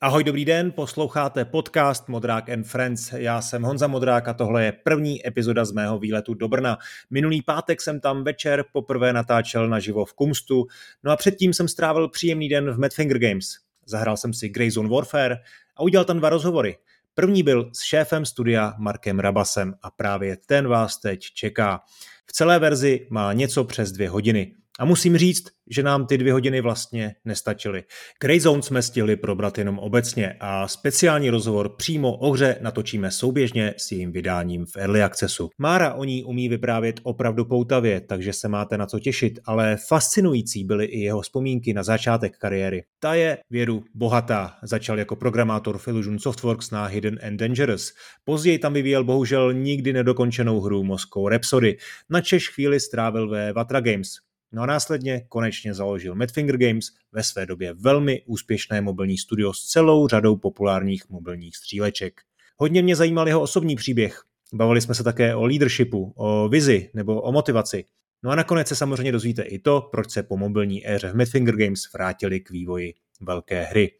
Ahoj, dobrý den, posloucháte podcast Modrák and Friends. Já jsem Honza Modrák a tohle je první epizoda z mého výletu do Brna. Minulý pátek jsem tam večer poprvé natáčel naživo v Kumstu, no a předtím jsem strávil příjemný den v Madfinger Games. Zahrál jsem si Greyzone Warfare a udělal tam dva rozhovory. První byl s šéfem studia Markem Rabasem a právě ten vás teď čeká. V celé verzi má něco přes dvě hodiny. A musím říct, že nám ty dvě hodiny vlastně nestačily. Grey Zone jsme stihli probrat jenom obecně a speciální rozhovor přímo o hře natočíme souběžně s jejím vydáním v Early Accessu. Mára o ní umí vyprávět opravdu poutavě, takže se máte na co těšit, ale fascinující byly i jeho vzpomínky na začátek kariéry. Ta je vědu bohatá. Začal jako programátor v Illusion Softworks na Hidden and Dangerous. Později tam vyvíjel bohužel nikdy nedokončenou hru Moskou Rhapsody. Na Češ chvíli strávil ve Vatra Games, No a následně konečně založil Madfinger Games, ve své době velmi úspěšné mobilní studio s celou řadou populárních mobilních stříleček. Hodně mě zajímal jeho osobní příběh. Bavili jsme se také o leadershipu, o vizi nebo o motivaci. No a nakonec se samozřejmě dozvíte i to, proč se po mobilní éře v Madfinger Games vrátili k vývoji velké hry.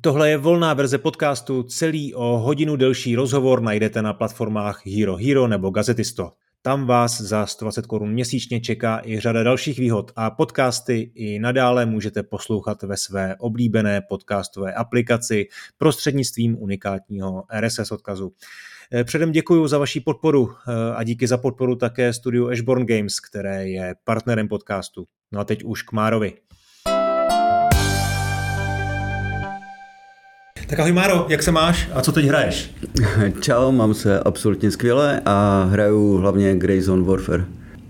Tohle je volná verze podcastu, celý o hodinu delší rozhovor najdete na platformách Hero Hero nebo Gazetisto. Tam vás za 120 korun měsíčně čeká i řada dalších výhod a podcasty i nadále můžete poslouchat ve své oblíbené podcastové aplikaci prostřednictvím unikátního RSS odkazu. Eh, předem děkuji za vaši podporu eh, a díky za podporu také studiu Ashborn Games, které je partnerem podcastu. No a teď už k Márovi. Tak ahoj Máro, jak se máš a co teď hraješ? Čau, mám se absolutně skvěle a hraju hlavně Greyzone Warfare.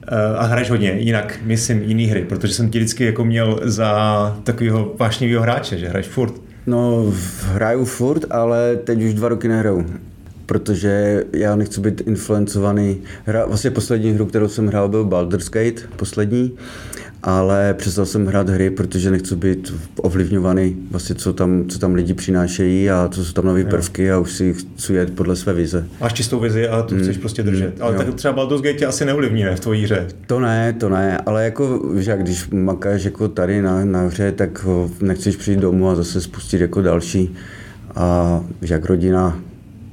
Eh, a hraješ hodně, jinak myslím jiný hry, protože jsem ti vždycky jako měl za takového vášnivého hráče, že hraješ furt. No, hraju furt, ale teď už dva roky nehraju protože já nechci být influencovaný. Hra, vlastně poslední hru, kterou jsem hrál, byl Baldur's Gate, poslední ale přestal jsem hrát hry, protože nechci být ovlivňovaný, vlastně co tam, co tam lidi přinášejí a co jsou tam nové prvky a už si chci jet podle své vize. Máš čistou vizi a tu mm. chceš prostě držet. Mm, ale jo. tak třeba Baldur's Gate asi neovlivní ne, v tvojí hře. To ne, to ne, ale jako, že když makáš jako tady na, na hře, tak nechceš přijít domů a zase spustit jako další. A že jak rodina,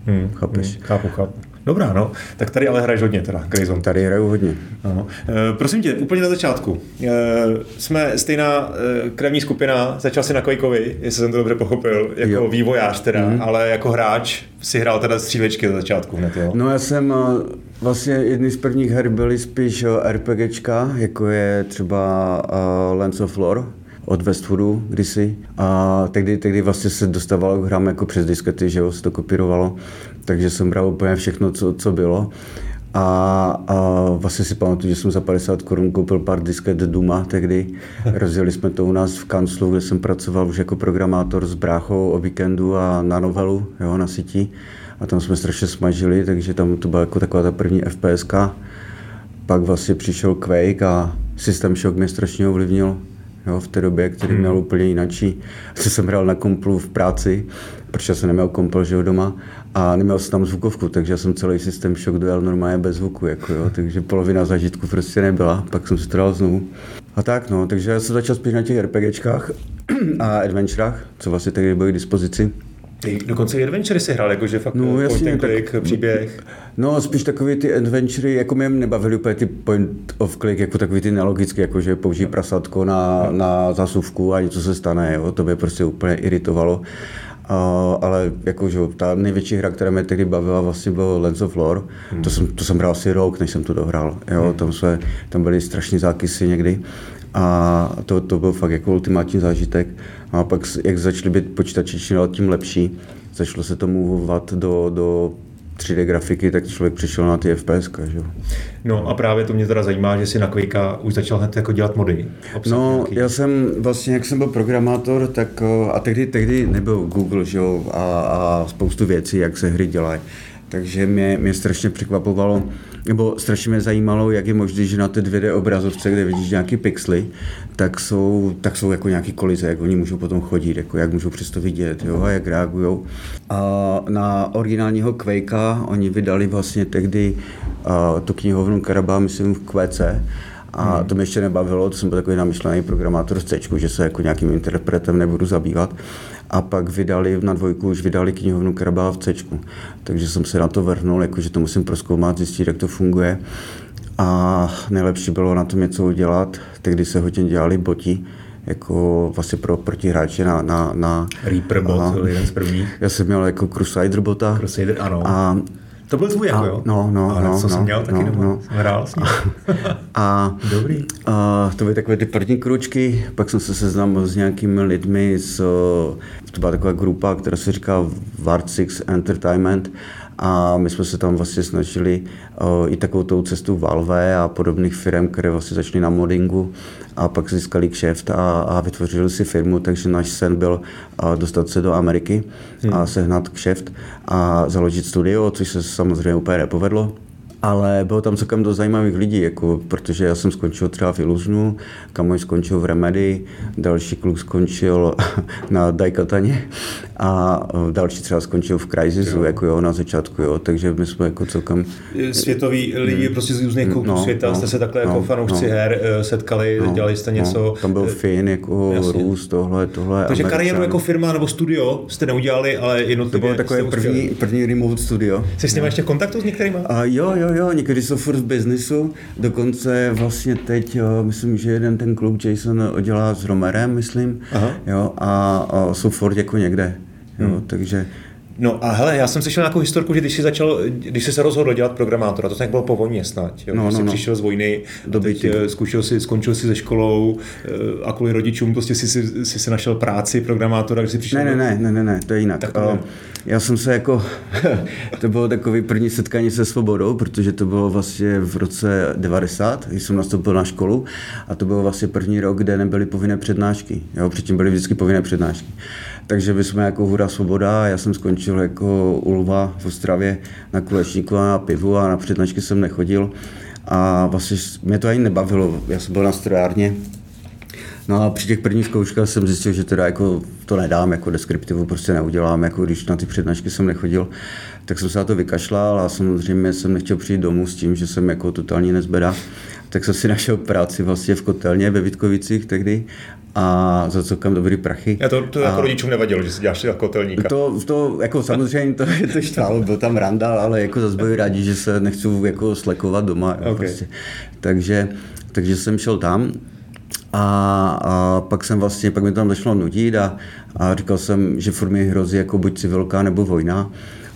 hmm, chápeš? Hmm, chápu, chápu. Dobrá, no. Tak tady ale hraješ hodně teda, Grayson. Tady hraju hodně. Ano. E, prosím tě, úplně na začátku. E, jsme stejná e, krevní skupina, začal si na Quakeovi, jestli jsem to dobře pochopil, jako jo. vývojář teda, mm. ale jako hráč si hrál teda střílečky na začátku hned, jo? No já jsem vlastně jedný z prvních her byly spíš RPGčka, jako je třeba uh, Lands of Lore, od Westwoodu kdysi a tehdy, tehdy vlastně se dostávalo k hrám jako přes diskety, že jo, se to kopírovalo takže jsem bral úplně všechno, co, co bylo. A, a vlastně si pamatuju, že jsem za 50 korun koupil pár disket Duma tehdy. Rozjeli jsme to u nás v kanclu, kde jsem pracoval už jako programátor s bráchou o víkendu a na novelu, jo, na síti. A tam jsme strašně smažili, takže tam to byla jako taková ta první FPSK. Pak vlastně přišel Quake a System Shock mě strašně ovlivnil jo, v té době, který měl hmm. úplně jinačí. Co jsem hrál na komplu v práci, protože jsem neměl kompel, že jo, doma a neměl jsem tam zvukovku, takže jsem celý systém Shock dojel normálně bez zvuku, jako jo, takže polovina zažitku prostě nebyla, pak jsem si to dal znovu. A tak no, takže já jsem začal spíš na těch RPGčkách a adventurách, co vlastně tehdy byly k dispozici. Ty dokonce i adventury si hrál, jakože fakt no, jasně, point click, tak, příběh. No, spíš takový ty adventury, jako mě nebavily úplně ty point of click, jako takový ty nelogické, jako že použij prasatko na, na zasuvku a něco se stane, jo, to by prostě úplně iritovalo. Uh, ale jakože ta největší hra, která mě tehdy bavila, vlastně byl Lens of Lore. Hmm. To, jsem, to jsem hrál asi rok, než jsem to dohrál. Jo? Hmm. Tam, jsme, tam byly strašné zákysy někdy. A to, to byl fakt jako ultimátní zážitek. A pak, jak začaly být počítače čím tím lepší, začalo se to movovat do, do 3D grafiky, tak člověk přišel na ty FPS. Že? No a právě to mě teda zajímá, že si na Quake už začal hned jako dělat mody. No, nějaký. já jsem vlastně, jak jsem byl programátor, tak a tehdy, tehdy nebyl Google že jo, a, a spoustu věcí, jak se hry dělají. Takže mě, mě strašně překvapovalo, nebo strašně mě zajímalo, jak je možné, že na té 2D obrazovce, kde vidíš nějaký pixely, tak jsou, tak jsou jako nějaký kolize, jak oni můžou potom chodit, jako jak můžou přesto vidět jo, a jak reagují. A na originálního Quakea oni vydali vlastně tehdy uh, tu knihovnu Karaba, myslím v QC, a hmm. to mě ještě nebavilo, to jsem byl takový namyšlený programátor z C, že se jako nějakým interpretem nebudu zabývat. A pak vydali na dvojku, už vydali knihovnu Krabá v C. Takže jsem se na to vrhnul, jakože to musím proskoumat, zjistit, jak to funguje. A nejlepší bylo na tom něco udělat, tehdy se hodně dělali boti, jako vlastně pro protihráče na, na, na Reaper bot, a, jeden z prvních. Já jsem měl jako Crusader bota. Crusader, ano. A to byl tvůj jako, jo? No, no, no. Co no, jsem měl taky no, doma, no. jsem hrál s ním. A, Dobrý. A to byly takové ty první kručky, pak jsem se seznámil s nějakými lidmi, z, to byla taková grupa, která se říká Vart Six Entertainment a my jsme se tam vlastně snažili uh, i takovou tou cestu Valve a podobných firm, které vlastně začaly na moddingu a pak získali kšeft a, a vytvořili si firmu, takže náš sen byl uh, dostat se do Ameriky hmm. a sehnat kšeft a založit studio, což se samozřejmě úplně nepovedlo ale bylo tam celkem dost zajímavých lidí, jako, protože já jsem skončil třeba v Illusionu, kamoš skončil v Remedy, další kluk skončil na Daikataně a další třeba skončil v Crysisu, jo. jako jo, na začátku, jo, takže my jsme jako celkem... Světoví lidi hmm. prostě z různých koutů no, světa, no, jste se takhle jako no, jako fanoušci no, her eh, setkali, no, dělali jste no. něco... No, tam byl Finn, jako jasně. Rus, tohle, tohle. Takže kariéru jako firma nebo studio jste neudělali, ale jednotlivě To bylo takové první, první remote studio. Jsi s nimi ještě v kontaktu s některými? A jo, jo, jo, někdy jsou furt v biznisu, dokonce vlastně teď, jo, myslím, že jeden ten klub Jason dělá s Romerem, myslím, Aha. jo, a, a jsou furt jako někde, jo, hmm. takže No a hele, já jsem slyšel nějakou historku, že když jsi začal, když jsi se rozhodl dělat programátora, to tak bylo po vojně snad, jo? No, když no, jsi no. přišel z vojny, teď, eh, zkušil si, skončil si se školou eh, a kvůli rodičům prostě si, si, si, si našel práci programátora, když jsi přišel... Ne, ne, ne, ne, ne, to je jinak. Tak, uh, já jsem se jako, to bylo takový první setkání se svobodou, protože to bylo vlastně v roce 90, když jsem nastoupil na školu a to byl vlastně první rok, kde nebyly povinné přednášky, jo? předtím byly vždycky povinné přednášky. Takže my jsme jako hura svoboda, já jsem skončil jako u Lva v Ostravě na kulečníku a na pivu a na přednášky jsem nechodil. A vlastně mě to ani nebavilo, já jsem byl na strojárně, No a při těch prvních zkouškách jsem zjistil, že teda jako to nedám, jako deskriptivu prostě neudělám, jako když na ty přednášky jsem nechodil, tak jsem se na to vykašlal a samozřejmě jsem nechtěl přijít domů s tím, že jsem jako totální nezbeda tak jsem si našel práci vlastně v kotelně ve Vítkovicích tehdy a za celkem dobrý prachy. Já to, to jako a jako rodičům nevadilo, že si děláš jako kotelníka. To, to jako samozřejmě to, to štvalo, byl tam randál, ale jako zase byli rádi, že se nechci jako slekovat doma. Okay. Prostě. Takže, takže jsem šel tam a, a pak jsem vlastně, pak mi tam začalo nudit a, a říkal jsem, že furt mi hrozí jako buď civilka nebo vojna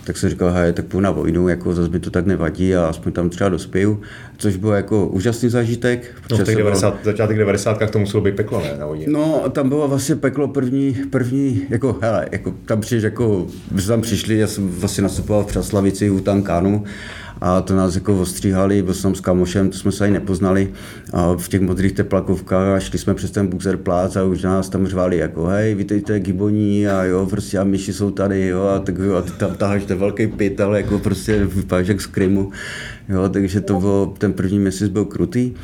tak jsem říkal, hej, tak půjdu na vojnu, jako zase mi to tak nevadí a aspoň tam třeba dospěju, což bylo jako úžasný zážitek. No v těch 90, byl... začátek 90. to muselo být peklo, ne, na vojně? No, tam bylo vlastně peklo první, první jako, hele, jako tam přišli, jako, tam přišli, já jsem vlastně nastupoval v Přaslavici u Tankánu a to nás jako ostříhali, byl jsem s kamošem, to jsme se ani nepoznali. A v těch modrých teplakovkách a šli jsme přes ten Buxer plác a už nás tam řvali jako hej, vítejte Giboní a jo, prostě a myši jsou tady, jo, a tak jo, a ty tam taháš ten velký pit, ale jako prostě vypadáš jak z Krymu, jo, takže to bylo, ten první měsíc byl krutý.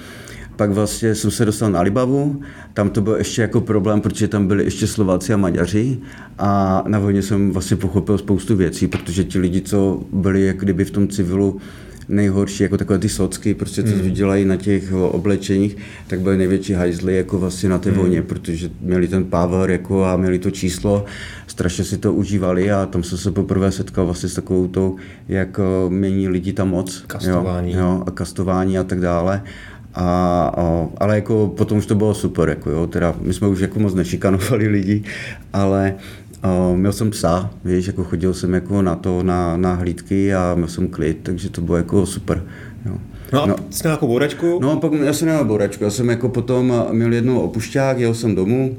Pak vlastně jsem se dostal na Libavu, tam to byl ještě jako problém, protože tam byli ještě Slováci a Maďaři a na vojně jsem vlastně pochopil spoustu věcí, protože ti lidi, co byli jak kdyby v tom civilu nejhorší, jako takové ty socky, prostě co mm. dělají na těch oblečeních, tak byly největší hajzly jako vlastně na té mm. vojně, protože měli ten power jako a měli to číslo, strašně si to užívali a tam jsem se poprvé setkal vlastně s takovou tou, jak mění lidi tam moc. Kastování. Jo, jo, a kastování a tak dále. A, a, ale jako potom už to bylo super, jako jo, teda my jsme už jako moc nešikanovali lidi, ale a, měl jsem psa, víš, jako chodil jsem jako na to, na, na hlídky a měl jsem klid, takže to bylo jako super, jo. No a no, jsi nějakou bouračku? No, pak já jsem neměl bouračku, já jsem jako potom měl jednou opušťák, jel jsem domů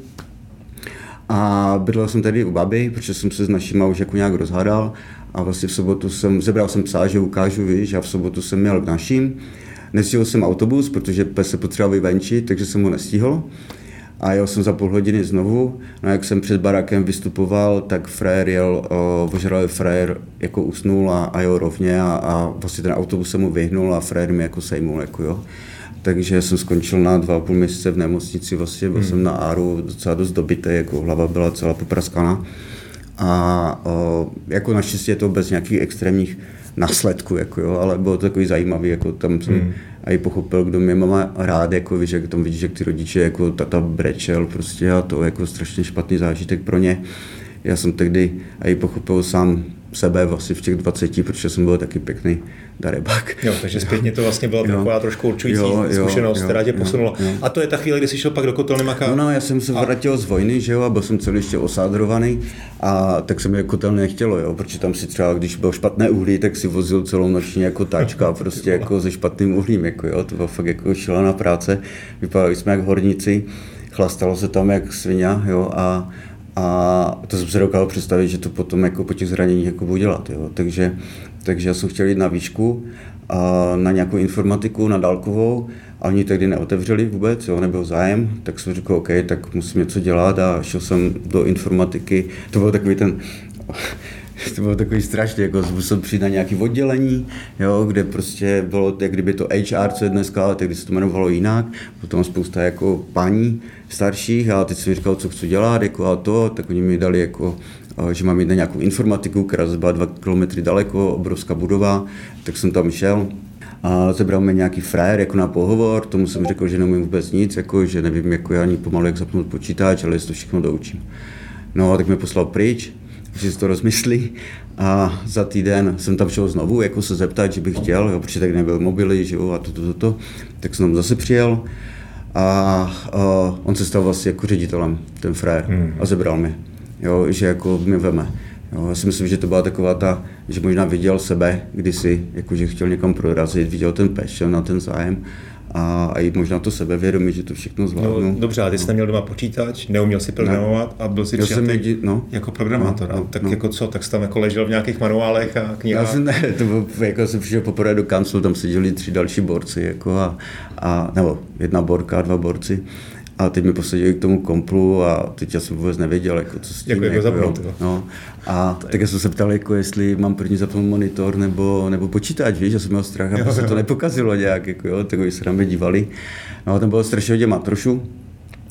a bydlel jsem tady u baby, protože jsem se s našima už jako nějak rozhádal a vlastně v sobotu jsem, zebral jsem psa, že ukážu, víš, a v sobotu jsem měl k našim Nestihl jsem autobus, protože pes se potřeboval vyvenčit, takže jsem ho nestihl. A jel jsem za půl hodiny znovu. No jak jsem před barákem vystupoval, tak frajer jel, ožralý frajer jako usnul a, a jel rovně a, a vlastně ten autobus se mu vyhnul a frajer mi jako sejmul, jako jo. Takže jsem skončil na dva a půl měsíce v nemocnici, vlastně byl hmm. jsem na áru docela dost dobitý, jako hlava byla celá popraskaná. A jako naštěstí je to bez nějakých extrémních následku, jako jo, ale bylo to takový zajímavý, jako tam jsem mm. i pochopil, kdo mě má rád, jako víš, jak tam vidíš, jak ty rodiče, jako tata brečel prostě a to jako strašně špatný zážitek pro ně. já jsem tehdy i pochopil sám sebe vlastně v těch 20, protože jsem byl taky pěkný darebak. Jo, takže zpětně to vlastně byla jo. taková trošku určující jo, zkušenost, jo, která tě posunula. Jo, jo. A to je ta chvíle, kdy jsi šel pak do kotelny Maka? No, no, já jsem se a... vrátil z vojny, že jo, a byl jsem celý ještě osádrovaný a tak se mi jako kotelny nechtělo, jo, protože tam si třeba, když byl špatné uhlí, tak si vozil celou noční jako táčka, prostě jako se špatným uhlím, jako jo, to bylo fakt jako šílená práce, vypadali jsme jak horníci, chlastalo se tam jak svině, jo, a a to jsem se dokázal představit, že to potom jako po těch zraněních jako budu dělat. Jo. Takže, takže já jsem chtěl jít na výšku, a na nějakou informatiku, na dálkovou, a oni tehdy neotevřeli vůbec, jo, nebyl zájem, tak jsem řekl, OK, tak musím něco dělat a šel jsem do informatiky. To byl takový ten to bylo takový strašně, jako musel přijít na nějaké oddělení, jo, kde prostě bylo, jak kdyby to HR, co je dneska, ale tehdy se to jmenovalo jinak, potom spousta jako paní starších a teď jsem říkal, co chci dělat, jako a to, tak oni mi dali jako že mám jít na nějakou informatiku, která byla dva kilometry daleko, obrovská budova, tak jsem tam šel, a zebral mi nějaký frajer jako na pohovor, tomu jsem řekl, že neumím vůbec nic, jako, že nevím jako já ani pomalu, jak zapnout počítač, ale jestli to všechno doučím. No a tak mě poslal pryč, že si to rozmyslí. A za týden jsem tam šel znovu, jako se zeptat, že bych chtěl, jo, protože tak nebyl mobily, že jo, a to, to, to, to, tak jsem tam zase přijel a, a on se stal vlastně jako ředitelem, ten frajer, hmm. a zebral mě, jo, že jako mě veme. Jo, já si myslím, že to byla taková ta, že možná viděl sebe kdysi, jako že chtěl někam prorazit, viděl ten passion na ten zájem a, a i možná to sebevědomí, že to všechno zvládnu. No, dobře, a ty jsi no. neměl doma počítač, neuměl si programovat a byl si přijatý jedi, no, jako programátor. No, no, tak no. jako co, tak jsi tam jako ležel v nějakých manuálech a knihách? Já jsem, ne, to bylo, jako jsem přišel poprvé do kanclu, tam seděli tři další borci, jako a, a, nebo jedna borka, dva borci a teď mi posadili k tomu komplu a teď já jsem vůbec nevěděl, jako, co s tím. Jako, jako, jako zapnout, no. A tak. jsem se ptal, jako, jestli mám první zapnout monitor nebo, nebo počítač, víš, já jsem měl strach, aby se to nepokazilo nějak, jako, jo, tak se na mě dívali. No a tam bylo strašně hodně matrošů,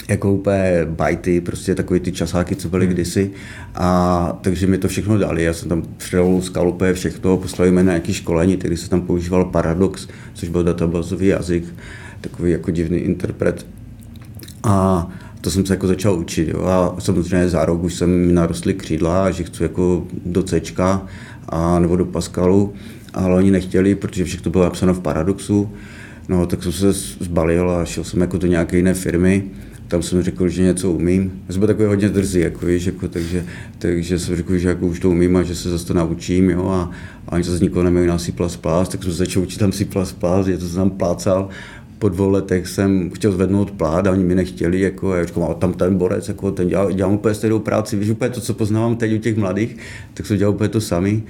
jako úplně bajty, prostě takový ty časáky, co byly hmm. kdysi. A takže mi to všechno dali. Já jsem tam předal skalupé všechno, poslali mi na nějaké školení, který se tam používal Paradox, což byl databázový jazyk, takový jako divný interpret a to jsem se jako začal učit. Jo. A samozřejmě za rok už jsem mi narostly křídla, že chci jako do C a nebo do Pascalu, ale oni nechtěli, protože všechno bylo napsáno v Paradoxu. No, tak jsem se zbalil a šel jsem jako do nějaké jiné firmy. Tam jsem řekl, že něco umím. Já jsem byl takový hodně drzý, jako, víš, jako, takže, takže jsem řekl, že jako už to umím a že se zase to naučím. Jo, a, a oni zase nikoho nemají na C++, tak jsem začal učit tam C++, je to jsem tam plácal po dvou letech jsem chtěl zvednout plát a oni mi nechtěli, jako, já říkám, tam ten borec, jako, ten dělá, dělám úplně stejnou práci, víš, úplně to, co poznávám teď u těch mladých, tak jsem dělal úplně to samý.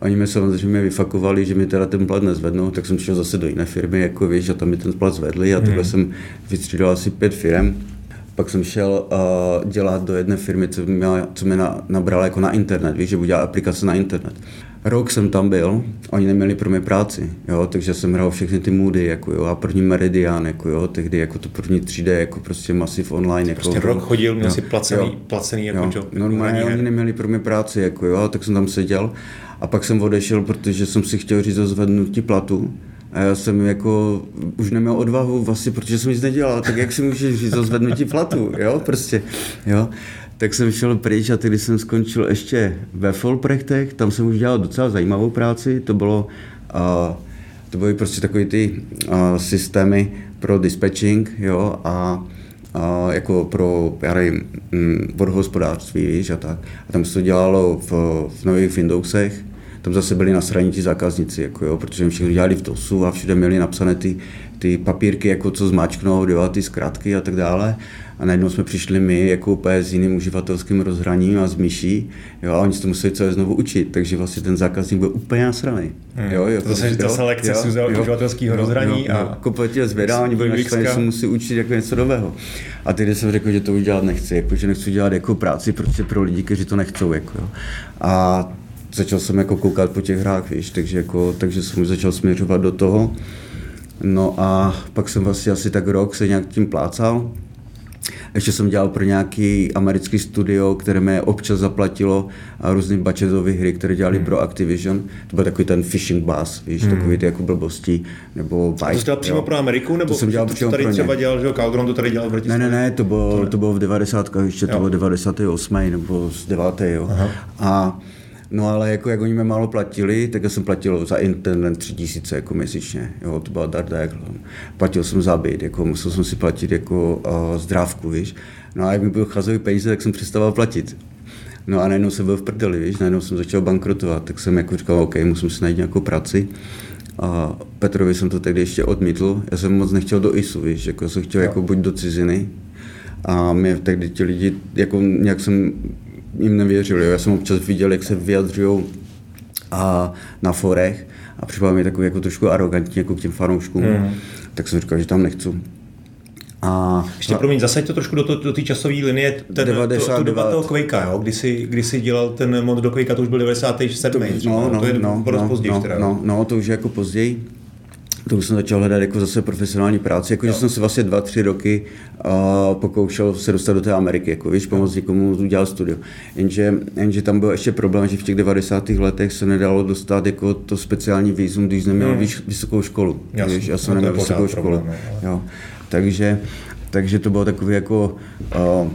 Oni mi samozřejmě vyfakovali, že mi teda ten plat nezvednou, tak jsem šel zase do jiné firmy, jako víš, a tam mi ten plat zvedli a takhle hmm. jsem vystřídal asi pět firm. Pak jsem šel uh, dělat do jedné firmy, co mě, co mě na, nabrala jako na internet, víš, že budu dělat aplikace na internet. Rok jsem tam byl, oni neměli pro mě práci, jo, takže jsem hrál všechny ty moody, jako jo, a první Meridian, jako jo, tehdy jako to první 3D, jako prostě masiv online. Jako, prostě rok chodil, měl jo, si placený, jo, placený jako jo, job. Normálně oni neměli pro mě práci, jako jo, tak jsem tam seděl. A pak jsem odešel, protože jsem si chtěl říct o zvednutí platu, a já jsem jako už neměl odvahu vlastně, protože jsem nic nedělal, tak jak si můžeš říct o zvednutí platu, jo, prostě, jo tak jsem šel pryč a když jsem skončil ještě ve Folprechtech, tam jsem už dělal docela zajímavou práci, to bylo, uh, to byly prostě takové ty uh, systémy pro dispatching, jo, a a jako pro, já nevím, mm, vodohospodářství, víš, a tak. A tam se to dělalo v, v nových Windowsech, tam zase byli nasraní ti zákazníci, jako jo, protože všichni dělali v DOSu a všude měli napsané ty, ty papírky, jako co zmačknout, jo, ty zkratky a tak dále a najednou jsme přišli my jako úplně s jiným uživatelským rozhraním a s myší, jo, a oni se to museli celé znovu učit, takže vlastně ten zákazník byl úplně nasraný. Hmm. Jo, jo, to se zase lekce jo, jo, uživatelského rozhraní jo, jo, a... Kompletně zvědá, oni byli naštvaní, se musí učit jako něco nového. A teď jsem řekl, že to už dělat nechci, jako, že nechci dělat jako práci prostě pro lidi, kteří to nechcou. Jako, jo. A začal jsem jako koukat po těch hrách, víš, takže, jako, takže jsem začal směřovat do toho. No a pak jsem vlastně asi tak rok se nějak tím plácal, Ještě jsem dělal pro nějaký americký studio, které mi občas zaplatilo a různý budgetové hry, které dělali hmm. pro Activision. To byl takový ten fishing bass, víš, hmm. takový ty jako blbosti. Nebo Vice, to jsi dělal přímo jo. pro Ameriku? Nebo to jsem dělal to, přímo tady pro třeba dělal, že Calgron to tady dělal v Ne, ne, ne, to bylo, to, to bylo v 90. ještě to bylo 98. nebo z 9. Jo. Aha. A No ale jako jak oni mě málo platili, tak já jsem platil za internet tři tisíce jako měsíčně. Jo, to byla darda jak Platil jsem za byt, jako musel jsem si platit jako uh, zdrávku, víš. No a jak mi byl chazový peníze, tak jsem přestával platit. No a najednou jsem byl v prdeli, víš, najednou jsem začal bankrotovat, tak jsem jako říkal, OK, musím si najít nějakou práci. A Petrovi jsem to tehdy ještě odmítl, já jsem moc nechtěl do ISu, víš, jako jsem chtěl no. jako buď do ciziny, a mě tehdy ti lidi, jako nějak jsem jim nevěřil. Jo. Já jsem občas viděl, jak se vyjadřují a na forech a připadá mi takový jako trošku arrogantní jako k těm fanouškům. Mm. Tak jsem říkal, že tam nechci. A, Ještě promiň, zase to trošku do, do, do té časové linie, ten, 99. to, tu doba toho Quakea, jo? Kdy, jsi, kdy jsi dělal ten mod do Quakea, to už byl 97. To, no, no, to je no, no, později. No, teda, no, no, to už je jako později to už jsem začal hledat jako zase profesionální práci, jako že jsem se vlastně dva, tři roky uh, pokoušel se dostat do té Ameriky, jako víš, pomoct někomu udělat studio. Jenže, jenže tam byl ještě problém, že v těch 90. letech se nedalo dostat jako to speciální výzum, když neměl hmm. vysokou školu. Jasný, víš, já jsem no neměl vysokou školu. Problém, no, jo. Takže, takže to bylo takový jako, uh,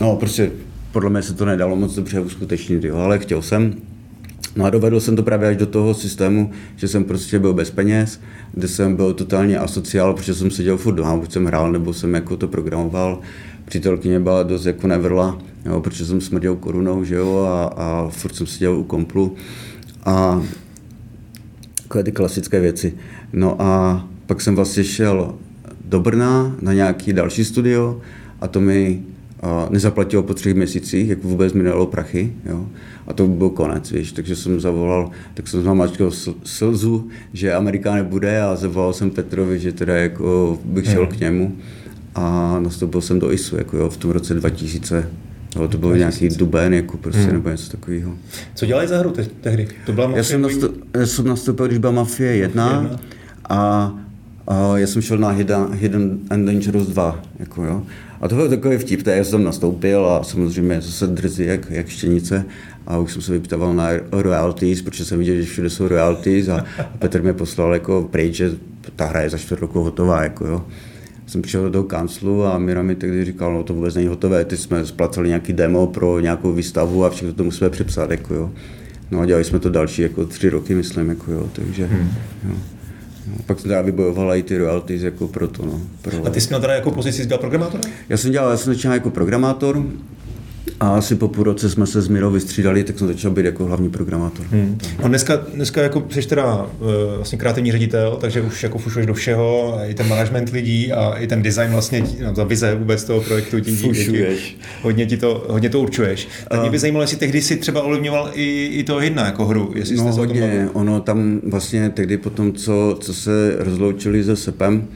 no prostě podle mě se to nedalo moc dobře uskutečnit, jo, ale chtěl jsem. No a dovedl jsem to právě až do toho systému, že jsem prostě byl bez peněz, kde jsem byl totálně asociál, protože jsem seděl furt doma, buď jsem hrál, nebo jsem jako to programoval. Přítelkyně byla dost jako nevrla, jo, protože jsem smrděl korunou, že jo, a, a furt jsem seděl u komplu. A takové ty klasické věci. No a pak jsem vlastně šel do Brna na nějaký další studio a to mi a nezaplatilo po třech měsících, jak vůbec mi dalo prachy, jo. A to byl konec, víš, takže jsem zavolal, tak jsem zamačkal slzu, že Amerika nebude a zavolal jsem Petrovi, že teda jako bych šel hmm. k němu a nastoupil jsem do ISu, jako jo, v tom roce 2000, Jo, to byl nějaký duben, jako prostě, hmm. nebo něco takového. Co dělají za hru te- tehdy? To byla já, jsem nastup, já jsem nastoupil, když byla Mafie 1 a, a já jsem šel na Hidden, Hidden and Dangerous 2, jako jo. A to byl takový vtip, já jsem nastoupil a samozřejmě zase drzí jak, jak štěnice a už jsem se vyptával na royalties, protože jsem viděl, že všude jsou royalties a Petr mě poslal jako pryč, že ta hra je za čtvrt roku hotová, jako jo. Jsem přišel do toho kanclu a Mira mi tehdy říkal, no to vůbec není hotové, ty jsme splacali nějaký demo pro nějakou výstavu a všechno to musíme přepsat, jako jo. No a dělali jsme to další jako tři roky, myslím, jako jo, takže hmm. jo. Pak jsem teda vybojoval i ty royalties jako pro to. No, pro... A ty jsi měl teda jako pozici, jsi dělal programátor? Já jsem dělal, já jsem začínal jako programátor, a asi po půl roce jsme se s Mirou vystřídali, tak jsem začal být jako hlavní programátor. Hmm. A dneska, dneska jako jsi teda uh, vlastně kreativní ředitel, takže už jako fušuješ do všeho, i ten management lidí a i ten design vlastně, no, ta vize vůbec toho projektu ti, Fušuješ. hodně, ti to, hodně to určuješ. Tak mě by zajímalo, jestli tehdy si třeba ovlivňoval i, i to jedna jako hru. Jestli no hodně, ono tam vlastně tehdy po tom, co, co se rozloučili se SEPem,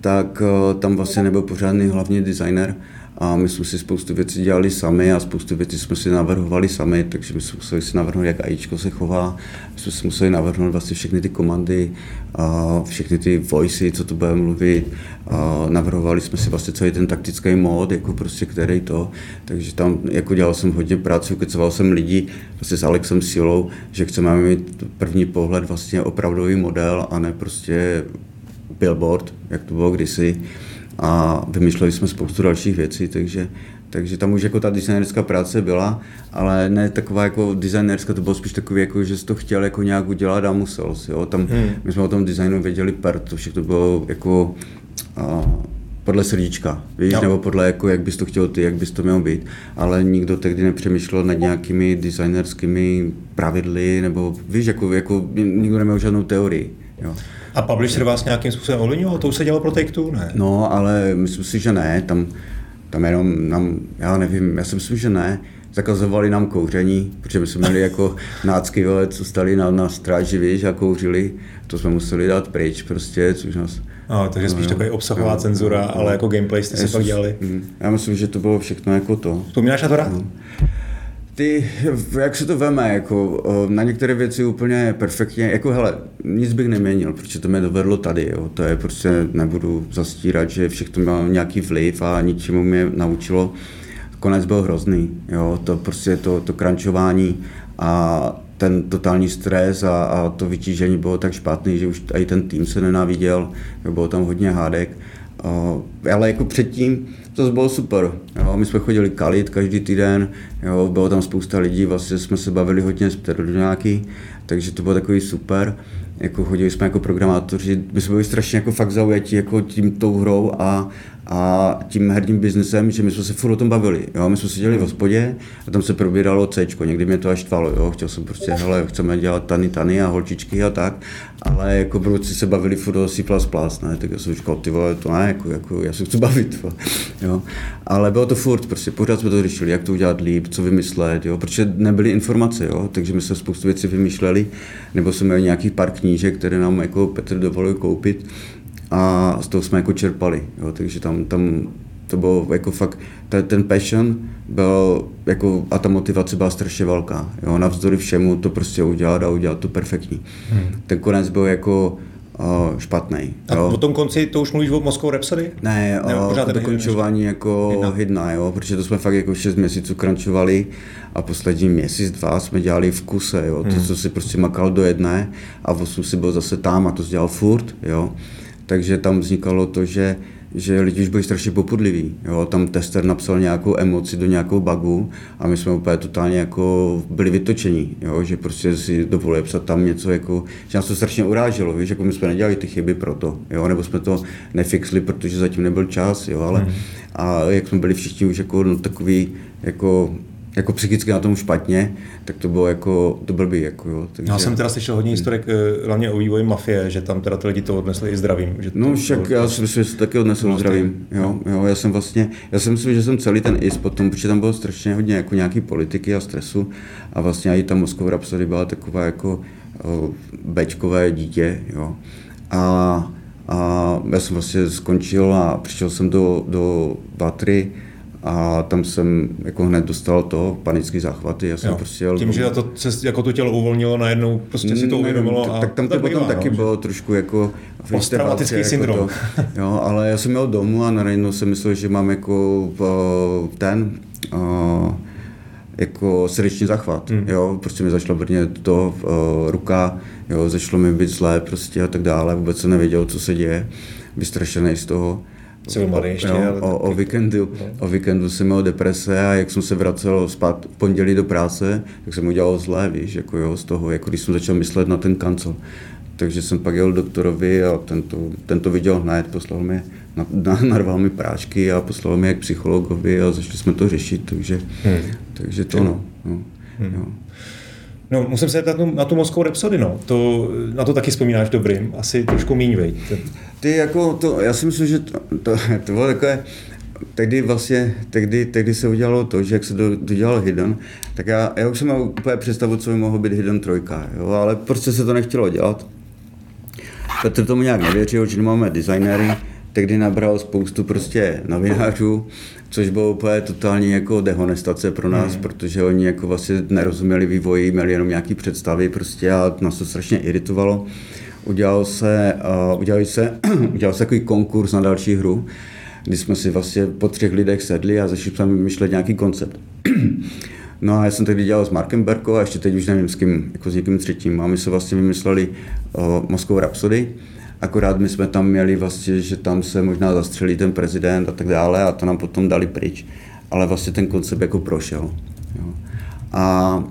tak uh, tam vlastně nebyl pořádný hlavní designer a my jsme si spoustu věcí dělali sami a spoustu věcí jsme si navrhovali sami, takže my jsme museli si navrhnout, jak AIčko se chová, my jsme si museli navrhnout vlastně všechny ty komandy, a všechny ty voice, co to bude mluvit, a navrhovali jsme si vlastně celý ten taktický mód, jako prostě který to, takže tam jako dělal jsem hodně práce, ukecoval jsem lidi vlastně s Alexem Silou, že chceme mít první pohled vlastně opravdový model a ne prostě billboard, jak to bylo kdysi a vymýšleli jsme spoustu dalších věcí, takže, takže tam už jako ta designerská práce byla, ale ne taková jako designerská, to bylo spíš takový, jako, že jsi to chtěl jako nějak udělat a musel si, jo. Tam, hmm. My jsme o tom designu věděli per, to všechno bylo jako a, podle srdíčka, víš, no. nebo podle jako, jak bys to chtěl ty, jak bys to měl být, ale nikdo tehdy nepřemýšlel nad nějakými designerskými pravidly, nebo víš, jako, jako nikdo neměl žádnou teorii. Jo. A publisher vás nějakým způsobem ovlivňoval? To už se dělalo pro Take-Two, ne? No, ale myslím si, že ne. Tam, tam jenom nám, já nevím, já si myslím, že ne. Zakazovali nám kouření, protože my jsme měli jako nácky, vole, co stali na, na stráži, víš, a kouřili. To jsme museli dát pryč prostě, což nás... No, takže spíš no, takový obsahová no, cenzura, no, ale jako gameplay jste si pak dělali. Já myslím, že to bylo všechno jako to. Vzpomínáš na to rád? No. Ty, jak se to veme, jako na některé věci úplně perfektně, jako hele, nic bych neměnil, protože to mě dovedlo tady, jo. to je prostě, nebudu zastírat, že všechno mělo nějaký vliv a ničemu mě naučilo. Konec byl hrozný, jo, to prostě to, to krančování a ten totální stres a, a to vytížení bylo tak špatný, že už i ten tým se nenáviděl, bylo tam hodně hádek. ale jako předtím to bylo super. Jo. My jsme chodili kalit každý týden, jo. bylo tam spousta lidí, vlastně jsme se bavili hodně s nějaký, takže to bylo takový super. Jako chodili jsme jako programátoři, my jsme byli strašně jako fakt zaujatí jako tím tou hrou a, a tím herním biznesem, že my jsme se furt o tom bavili. Jo? My jsme seděli v hospodě a tam se probíralo C, někdy mě to až štvalo, jo? chtěl jsem prostě, hele, chceme dělat tany, tany a holčičky a tak, ale jako bruci se bavili furt o C++, ne? tak já jsem říkal, ty vole, to ne, jako, jako já se chci bavit, jo? ale bylo to furt, prostě pořád jsme to řešili, jak to udělat líp, co vymyslet, jo? protože nebyly informace, jo? takže my jsme spoustu věcí vymýšleli, nebo jsme měli nějaký pár knížek, které nám jako Petr dovolil koupit, a z toho jsme jako čerpali, jo, takže tam, tam to bylo jako fakt, ten, ten passion byl jako, a ta motivace byla strašně velká, jo, navzdory všemu to prostě udělat a udělat to perfektní. Hmm. Ten konec byl jako uh, špatný. A o tom konci to už mluvíš o Moskou Rhapsody? Ne, o uh, dokončování jako hydna. hydna, jo, protože to jsme fakt jako 6 měsíců krančovali a poslední měsíc, dva jsme dělali v kuse, jo, to, hmm. co si prostě makal do jedné a v 8 si byl zase tam a to dělal furt, jo takže tam vznikalo to, že že lidi už byli strašně popudliví. Jo? Tam tester napsal nějakou emoci do nějakou bugu a my jsme úplně totálně jako byli vytočení, jo? že prostě si dovolili psat tam něco, jako, že nás to strašně uráželo, víš? jako my jsme nedělali ty chyby proto, jo? nebo jsme to nefixli, protože zatím nebyl čas, jo? ale mm. a jak jsme byli všichni už jako no, takový jako jako psychicky na tom špatně, tak to bylo jako to blbý. Jako, jo. Takže... Já jsem teda slyšel hodně historek, eh, hlavně o vývoji mafie, že tam teda ty lidi to odnesli i zdravím. Že no však to, já si myslím, že se taky odnesl no, zdravím. Jo, jo, já jsem vlastně, já jsem myslím, že jsem celý ten IS potom, protože tam bylo strašně hodně jako nějaký politiky a stresu a vlastně i ta Mosková Rhapsody byla taková jako o, bečkové dítě, jo. A, a já jsem vlastně skončil a přišel jsem do, do Batry, a tam jsem jako hned dostal to panický záchvaty. Já jsem jo. prostě jel Tím, že to se jako to tělo uvolnilo najednou, prostě si to uvědomilo. A tak tam to, to potom bývá, taky no, bylo trošku jako posttraumatický jako syndrom. To, jo, ale já jsem měl domů a najednou jsem myslel, že mám jako ten uh, jako srdeční záchvat, hmm. jo, prostě mi začalo brnět to uh, ruka, jo, začalo mi být zlé prostě a tak dále, vůbec jsem nevěděl, co se děje, vystrašený z toho. Jsem mladý ještě. Jo, ale o, o, víkendu, no. o víkendu jsem měl deprese a jak jsem se vracel spát v pondělí do práce, tak jsem udělal zlé, víš, jako jo, z toho, jako když jsem začal myslet na ten kancel. Takže jsem pak jel doktorovi a tento, tento viděl hned, poslal mi, na, na, narval mi prášky a poslal mi jak psychologovi a začali jsme to řešit, takže, hmm. takže to no. no hmm. jo. No, musím se na tu, na tu mozkovou repsody, no. To, na to taky vzpomínáš dobrým, asi trošku míň, vej. Ty jako to, já si myslím, že to, to, to bylo takové, tehdy vlastně, tehdy, tehdy se udělalo to, že jak se do, dodělal Hidden, tak já, já už jsem měl úplně představu, co by mohlo být Hidden trojka, jo, ale prostě se to nechtělo dělat. Petr tomu nějak nevěřil, že máme designéry, tehdy nabral spoustu prostě novinářů, což bylo úplně totální jako dehonestace pro nás, hmm. protože oni jako vlastně nerozuměli vývoji, měli jenom nějaké představy prostě a nás to strašně iritovalo. Udělal se, uh, udělal se, udělal se takový konkurs na další hru, kdy jsme si vlastně po třech lidech sedli a začali jsme vymýšlet nějaký koncept. No a já jsem tehdy dělal s Markem Berko a ještě teď už nevím s kým, jako s někým třetím. A my se vlastně vymysleli uh, Moskou Rhapsody, Akorát my jsme tam měli vlastně, že tam se možná zastřelí ten prezident a tak dále a to nám potom dali pryč. Ale vlastně ten koncept jako prošel. Jo. A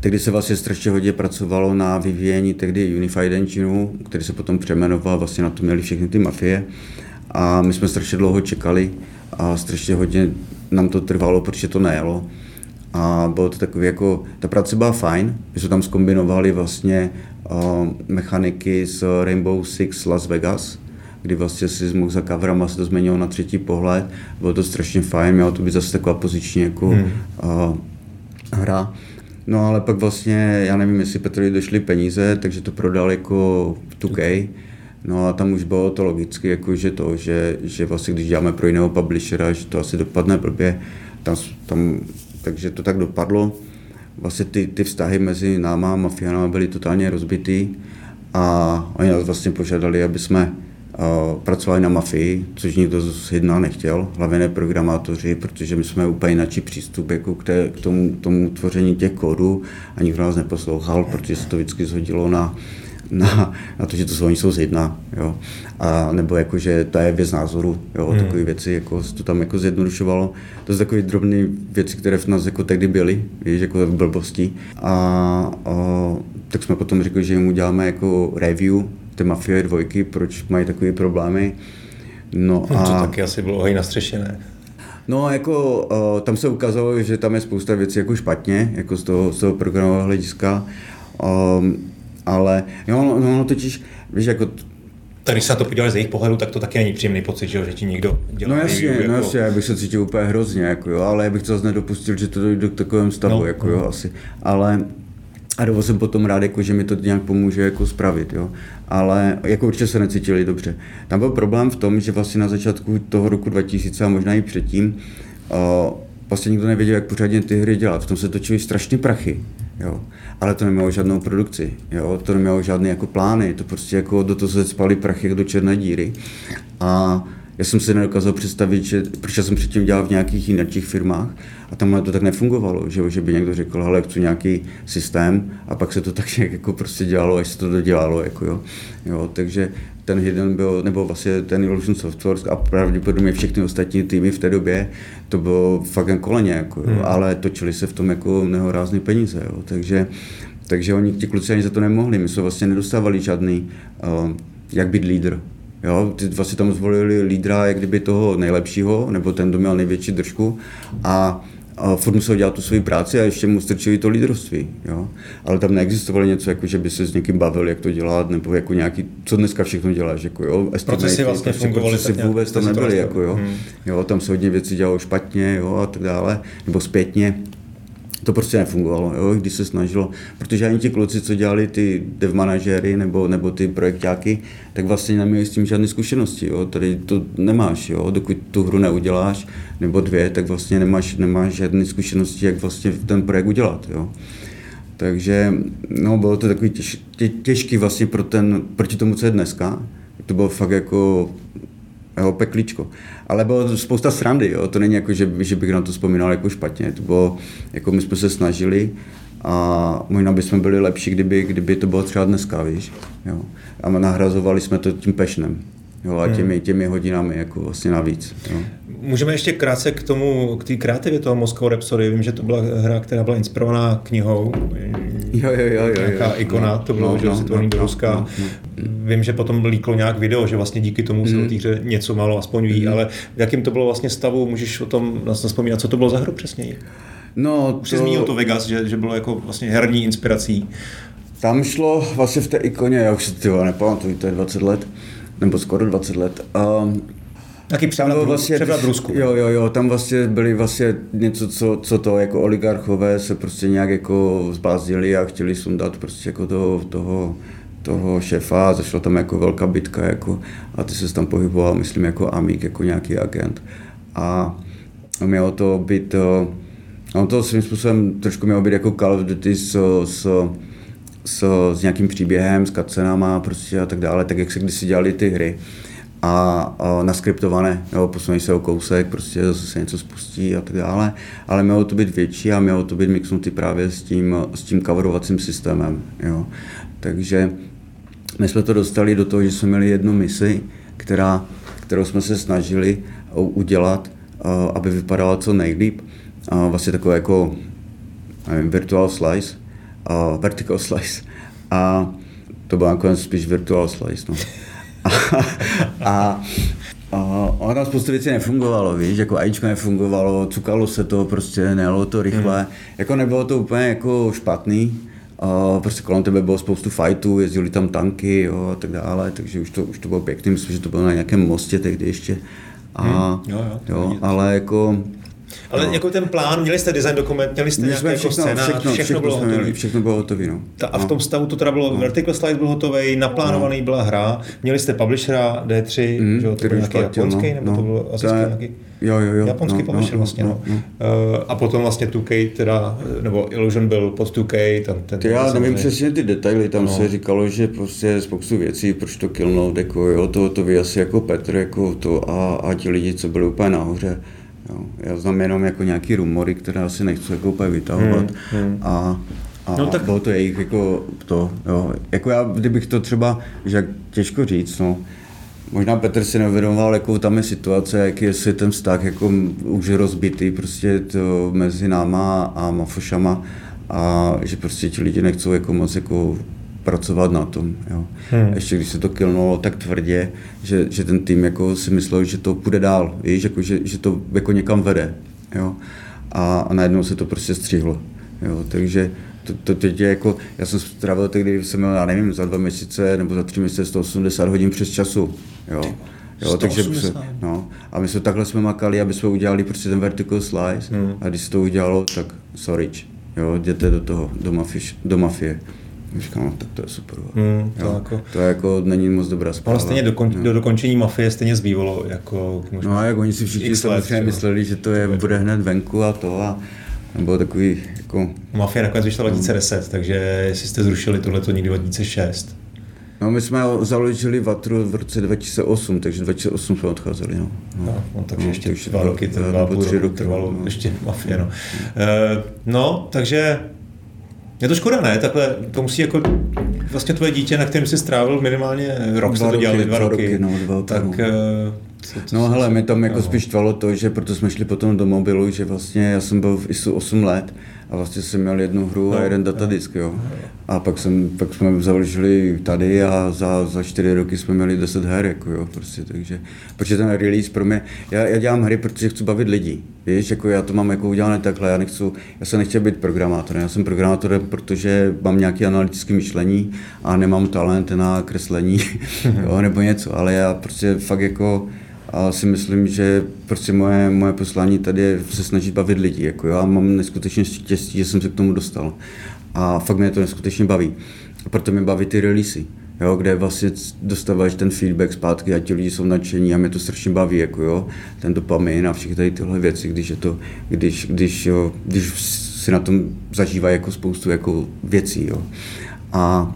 tehdy se vlastně strašně hodně pracovalo na vyvíjení tehdy Unified Engineu, který se potom přemenoval, vlastně na to měli všechny ty mafie. A my jsme strašně dlouho čekali a strašně hodně nám to trvalo, protože to nejelo. A bylo to takový jako, ta práce byla fajn, my jsme tam skombinovali vlastně mechaniky z Rainbow Six Las Vegas, kdy vlastně si mohl za kavrama se to změnilo na třetí pohled. Bylo to strašně fajn, mělo to být zase taková poziční jako hmm. uh, hra. No ale pak vlastně, já nevím, jestli Petrovi došly peníze, takže to prodal jako 2K. No a tam už bylo to logicky, jako že to, že, že vlastně když děláme pro jiného publishera, že to asi dopadne blbě. Tam, tam takže to tak dopadlo. Vlastně ty, ty vztahy mezi náma a mafiánama byly totálně rozbitý a oni nás vlastně požádali, aby jsme pracovali na mafii, což nikdo z jedna nechtěl, hlavně ne programátoři, protože my jsme úplně jináčí přístup jako k, té, k tomu, tomu tvoření těch kódů a nikdo nás neposlouchal, protože se to vždycky zhodilo na, na, na to, že to jsou, oni jsou z jedna, jo. A nebo jako, že to je věc názoru, jo, hmm. takové věci, jako to tam jako zjednodušovalo. To jsou takové drobné věci, které v nás jako tehdy byly, víš, jako v blbosti. A, a, tak jsme potom řekli, že jim uděláme jako review ty Mafie dvojky, proč mají takové problémy. No, a... To taky asi bylo hej na střeše, ne? No, jako uh, tam se ukázalo, že tam je spousta věcí jako špatně, jako z toho, z toho programového hlediska. Um, ale jo, no, no, no totiž, víš, jako tak když se na to podívali z jejich pohledu, tak to taky není příjemný pocit, že, že ti někdo dělá. No jasně, review, no jako... jasně, já bych se cítil úplně hrozně, jako jo, ale já bych to zase nedopustil, že to dojde k takovém stavu, no, jako no. jo, asi. Ale a dovo jsem potom rád, jako, že mi to nějak pomůže jako spravit, jo. Ale jako určitě se necítili dobře. Tam byl problém v tom, že vlastně na začátku toho roku 2000 a možná i předtím uh, vlastně nikdo nevěděl, jak pořádně ty hry dělat. V tom se točily strašně prachy, jo. Ale to nemělo žádnou produkci, jo. To nemělo žádné jako plány, to prostě jako do toho se spaly prachy do černé díry. A já jsem si nedokázal představit, že, protože jsem předtím dělal v nějakých jiných firmách a tam to tak nefungovalo, že, že by někdo řekl, hele, chci nějaký systém a pak se to tak nějak jako prostě dělalo, až se to dodělalo, jako jo. jo takže ten Hidden byl, nebo vlastně ten Illusion Software a pravděpodobně všechny ostatní týmy v té době, to bylo fakt jen koleně, jako, hmm. ale točili se v tom jako nehorázné peníze, jo, takže, takže oni, ti kluci ani za to nemohli, my jsme vlastně nedostávali žádný, uh, jak být lídr, Jo, ty vlastně tam zvolili lídra jak kdyby toho nejlepšího, nebo ten, kdo měl největší držku. A, a furt musel dělat tu svoji práci a ještě mu strčili to lídrovství. Jo. Ale tam neexistovalo něco, jako že by se s někým bavil, jak to dělat, nebo jako nějaký, co dneska všechno děláš. Jako, jo. Procesy vlastně prostě fungovaly procesy vůbec tam nebyly. Jako, jo. Hmm. jo. tam se hodně věcí dělalo špatně jo, a tak dále, nebo zpětně to prostě nefungovalo, jo, když se snažilo, protože ani ti kluci, co dělali ty dev manažery nebo, nebo ty projektáky, tak vlastně neměli s tím žádné zkušenosti, jo, tady to nemáš, jo, dokud tu hru neuděláš, nebo dvě, tak vlastně nemáš, nemáš žádné zkušenosti, jak vlastně ten projekt udělat, jo. Takže no, bylo to takový těž, tě, těžký vlastně pro ten, proti tomu, co je dneska. To bylo fakt jako jo, peklíčko. Ale bylo spousta srandy, jo. to není jako, že, že bych na to vzpomínal jako špatně, to bylo, jako my jsme se snažili a možná bychom byli lepší, kdyby, kdyby to bylo třeba dneska, víš. Jo. A nahrazovali jsme to tím pešnem. Jo, a těmi, hmm. těmi hodinami jako vlastně navíc. Jo. Můžeme ještě krátce k tomu, k té kreativě toho Moscow Rhapsody. Vím, že to byla hra, která byla inspirovaná knihou. Jo, jo, jo. jo, Nějaká jo, ikona, no, to bylo, no, že no, to no, do Ruska. No, no, no. Vím, že potom líklo nějak video, že vlastně díky tomu se mm. o té hře něco málo aspoň ví, mm. ale v jakém to bylo vlastně stavu, můžeš o tom nás vzpomínat, co to bylo za hru přesně? No, Už to... jsi zmínil to Vegas, že, že bylo jako vlastně herní inspirací. Tam šlo vlastně v té ikoně, já už si to nepamatuju, to je 20 let, nebo skoro 20 let. Um, Taky převrat, vlastně, převrat Rusku. Jo, jo, jo, tam vlastně byly vlastně něco, co, co to jako oligarchové se prostě nějak jako zblázdili a chtěli sundat prostě jako toho, toho, toho šefa a zašla tam jako velká bitka jako, a ty se tam pohyboval, myslím, jako amík, jako nějaký agent. A mělo to být, on to svým způsobem trošku mělo být jako Call of Duty s, s, s, s nějakým příběhem, s kacenama prostě a tak dále, tak jak se kdysi dělali ty hry a, a naskriptované, jo, posunej se o kousek, prostě zase se něco spustí a tak dále, ale mělo to být větší a mělo to být mixnutý právě s tím, s tím coverovacím systémem, jo. Takže my jsme to dostali do toho, že jsme měli jednu misi, která, kterou jsme se snažili udělat, aby vypadala co nejlíp. Vlastně takové jako nevím, virtual slice, vertical slice. A to bylo nakonec spíš virtual slice. No. a, a ono tam spoustu věcí nefungovalo, víš, jako AIčko nefungovalo, cukalo se to, prostě nejelo to rychle, hmm. jako nebylo to úplně jako špatný, a prostě kolem tebe bylo spoustu fightů, jezdili tam tanky jo, a tak dále, takže už to, už to bylo pěkný, myslím, že to bylo na nějakém mostě tehdy ještě. A, hmm. jo, jo, jo, ale jako Ale no. jako ten plán, měli jste design dokument, měli jste nějaký jako scénář, všechno, všechno, všechno, bylo hotové. Všechno bylo hotové, no. Ta, a v tom stavu to teda bylo, no. Vertical Slide byl hotový, naplánovaný no. byla hra, měli jste publishera D3, mm, že to byl nějaký japonský, no, nebo no. to bylo asi nějaký... Jo, jo, jo. Japonský no, publisher no, vlastně, no. no. no. Uh, a potom vlastně 2K teda, nebo Illusion byl pod 2K. Ten, ten ty já nevím přesně ty detaily, tam no. se říkalo, že prostě spoustu věcí, proč to killnout, jako jo, to, to ví asi jako Petr, jako to a, a ti lidi, co byli úplně nahoře. Jo. Já znám jenom jako nějaký rumory, které asi nechci jako úplně vytahovat. Hmm, hmm. A, a no, tak... bylo to jejich jako to, jo. Jako já, kdybych to třeba, že těžko říct, no, Možná Petr si neuvědomoval, jakou tam je situace, jak je si ten vztah jako už rozbitý prostě to mezi náma a mafošama a že prostě ti lidi nechcou jako moc jako pracovat na tom. Jo. Hmm. Ještě když se to kilnulo tak tvrdě, že, že ten tým jako si myslel, že to půjde dál, víš, jako, že, že to jako někam vede. Jo. A, a najednou se to prostě střihlo. Jo. Takže to, to teď je jako, já jsem strávil tehdy, když jsem měl, já nevím, za dva měsíce nebo za tři měsíce 180 hodin přes času. Jo. Jo, takže se, no, a my jsme takhle jsme makali, aby jsme udělali prostě ten vertical slice hmm. a když se to udělalo, tak sorry, jo, jděte do toho, do, mafiš, do mafie. Říkám, no, tak to je super. Hmm, to, jako... to jako není moc dobrá zpráva. Ale stejně dokon, no. do dokončení mafie stejně zbývalo. Jako, možná no a jak oni si všichni samozřejmě mysleli, že to je, bude hned venku a to a nebo takový jako... Mafia nakonec vyšla 2010, takže jestli jste zrušili tohleto někdy 2006. No my jsme založili Vatru v roce 2008, takže 2008 jsme odcházeli. No. No, no, takže no, ještě takže dva roky, dva, dva půl roku trvalo no. ještě mafie. No. Uh, no, takže je to škoda, ne? Takhle to musí jako vlastně tvoje dítě, na kterém jsi strávil minimálně rok, jste to dělali dva, dva roky, roky no, dva, tak no. Uh, co, co no hele, mi tam jako no. spíš tvalo to, že proto jsme šli potom do mobilu, že vlastně já jsem byl v ISU 8 let a vlastně jsem měl jednu hru no, a jeden datadisk, jo. A pak, jsem, pak jsme založili tady a za, za čtyři roky jsme měli 10 her, jako jo, prostě, takže, protože ten release pro mě, já, já dělám hry, protože chci bavit lidi, víš, jako já to mám jako udělané takhle, já nechci, já se nechci být programátorem, já jsem programátorem, protože mám nějaké analytické myšlení a nemám talent na kreslení, jo, nebo něco, ale já prostě fakt jako, a si myslím, že prostě moje, moje poslání tady je se snažit bavit lidi. Jako já mám neskutečně štěstí, že jsem se k tomu dostal. A fakt mě to neskutečně baví. A proto mě baví ty releasy. Jo, kde vlastně dostáváš ten feedback zpátky a ti lidi jsou nadšení a mě to strašně baví, jako jo, ten dopamin a všechny tady tyhle věci, když je to, když, když, jo, když si na tom zažívají jako spoustu jako věcí, jo. A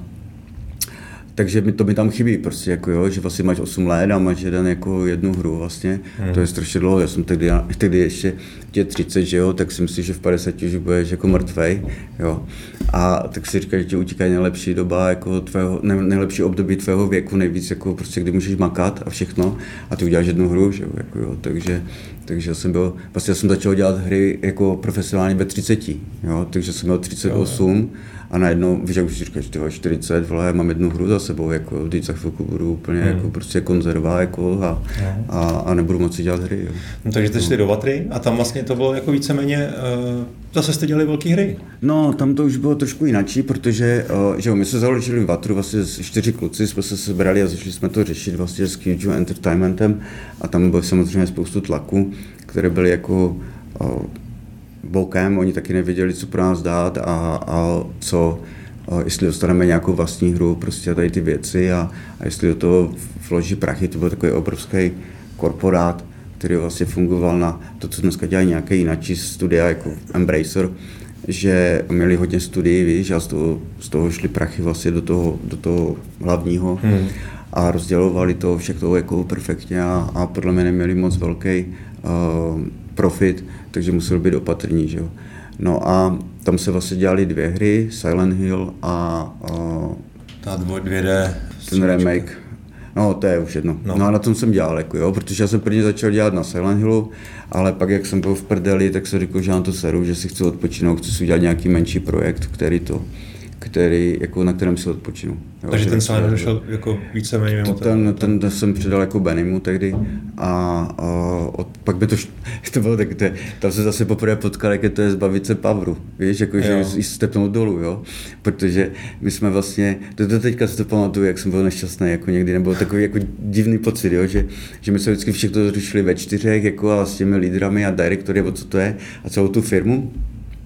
takže mi to mi tam chybí, prostě jako jo, že vlastně máš 8 let a máš jeden jako jednu hru vlastně, hmm. to je strašně dlouho, já jsem tehdy, tehdy ještě tě 30, že jo, tak si myslím, že v 50 už budeš jako mrtvej, jo. A tak si říkáš, že ti utíká nejlepší doba, jako tvého, nejlepší období tvého věku, nejvíc jako prostě, kdy můžeš makat a všechno a ty uděláš jednu hru, že jo, jako jo, takže, takže jsem byl, vlastně jsem začal dělat hry jako profesionálně ve 30, jo, takže jsem měl 38, jo, a najednou, víš, jak už si říkáš, ty 40, vole, mám jednu hru za sebou, jako, teď za chvilku budu úplně hmm. jako prostě konzerva, jako, a, no. a, a, nebudu moci dělat hry. Jo. No, takže jste šli do Vatry a tam vlastně to bylo jako víceméně, uh, zase jste dělali velké hry. No, tam to už bylo trošku jináčí, protože, uh, že jo, my jsme založili Vatru, vlastně čtyři kluci jsme se sebrali a začali jsme to řešit vlastně s Kyuju Entertainmentem a tam bylo samozřejmě spoustu tlaku, které byly jako uh, bokem, oni taky nevěděli, co pro nás dát a, a co, a jestli dostaneme nějakou vlastní hru, prostě tady ty věci a, a jestli do toho vloží prachy, to byl takový obrovský korporát, který vlastně fungoval na to, co dneska dělají nějaké jináčí studia, jako Embracer, že měli hodně studií, víš, a z toho, z toho šly prachy vlastně do toho, do toho hlavního hmm. a rozdělovali to všechno jako perfektně a, a podle mě neměli moc velký uh, profit, takže musel být opatrný. Že jo. No a tam se vlastně dělali dvě hry, Silent Hill a... Uh, Ta 2D. Ten remake. No, to je už jedno. No. no a na tom jsem dělal, jako, jo, protože já jsem prvně začal dělat na Silent Hillu, ale pak, jak jsem byl v prdeli, tak jsem řekl, že mám to seru, že si chci odpočinout, chci si udělat nějaký menší projekt, který to, který, jako, na kterém si odpočinu. Jo, Takže ten Silent Hill šel jako víceméně mimo ten, ten, ten, jsem přidal jako Benimu tehdy a, a od, pak by to, to bylo tak, to, tam se zase poprvé potkal, jak je to je zbavit se Pavru, víš, jako že jí stepnout dolů, jo, protože my jsme vlastně, to, to teďka si to pamatuju, jak jsem byl nešťastný, jako někdy, nebo takový jako divný pocit, jo, že, že my jsme vždycky všechno řešili ve čtyřech, jako a s těmi lídrami a direktory, nebo co to je, a celou tu firmu,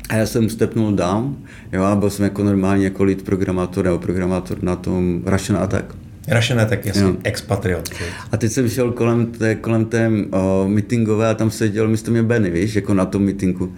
a já jsem stepnul down, jo, a byl jsem jako normálně jako lead programátor nebo programátor na tom Russian Attack. Russian Attack, jasně, jo. expatriot. A teď jsem šel kolem té, kolem té o, meetingové a tam seděl místo mě Benny, víš, jako na tom meetingu.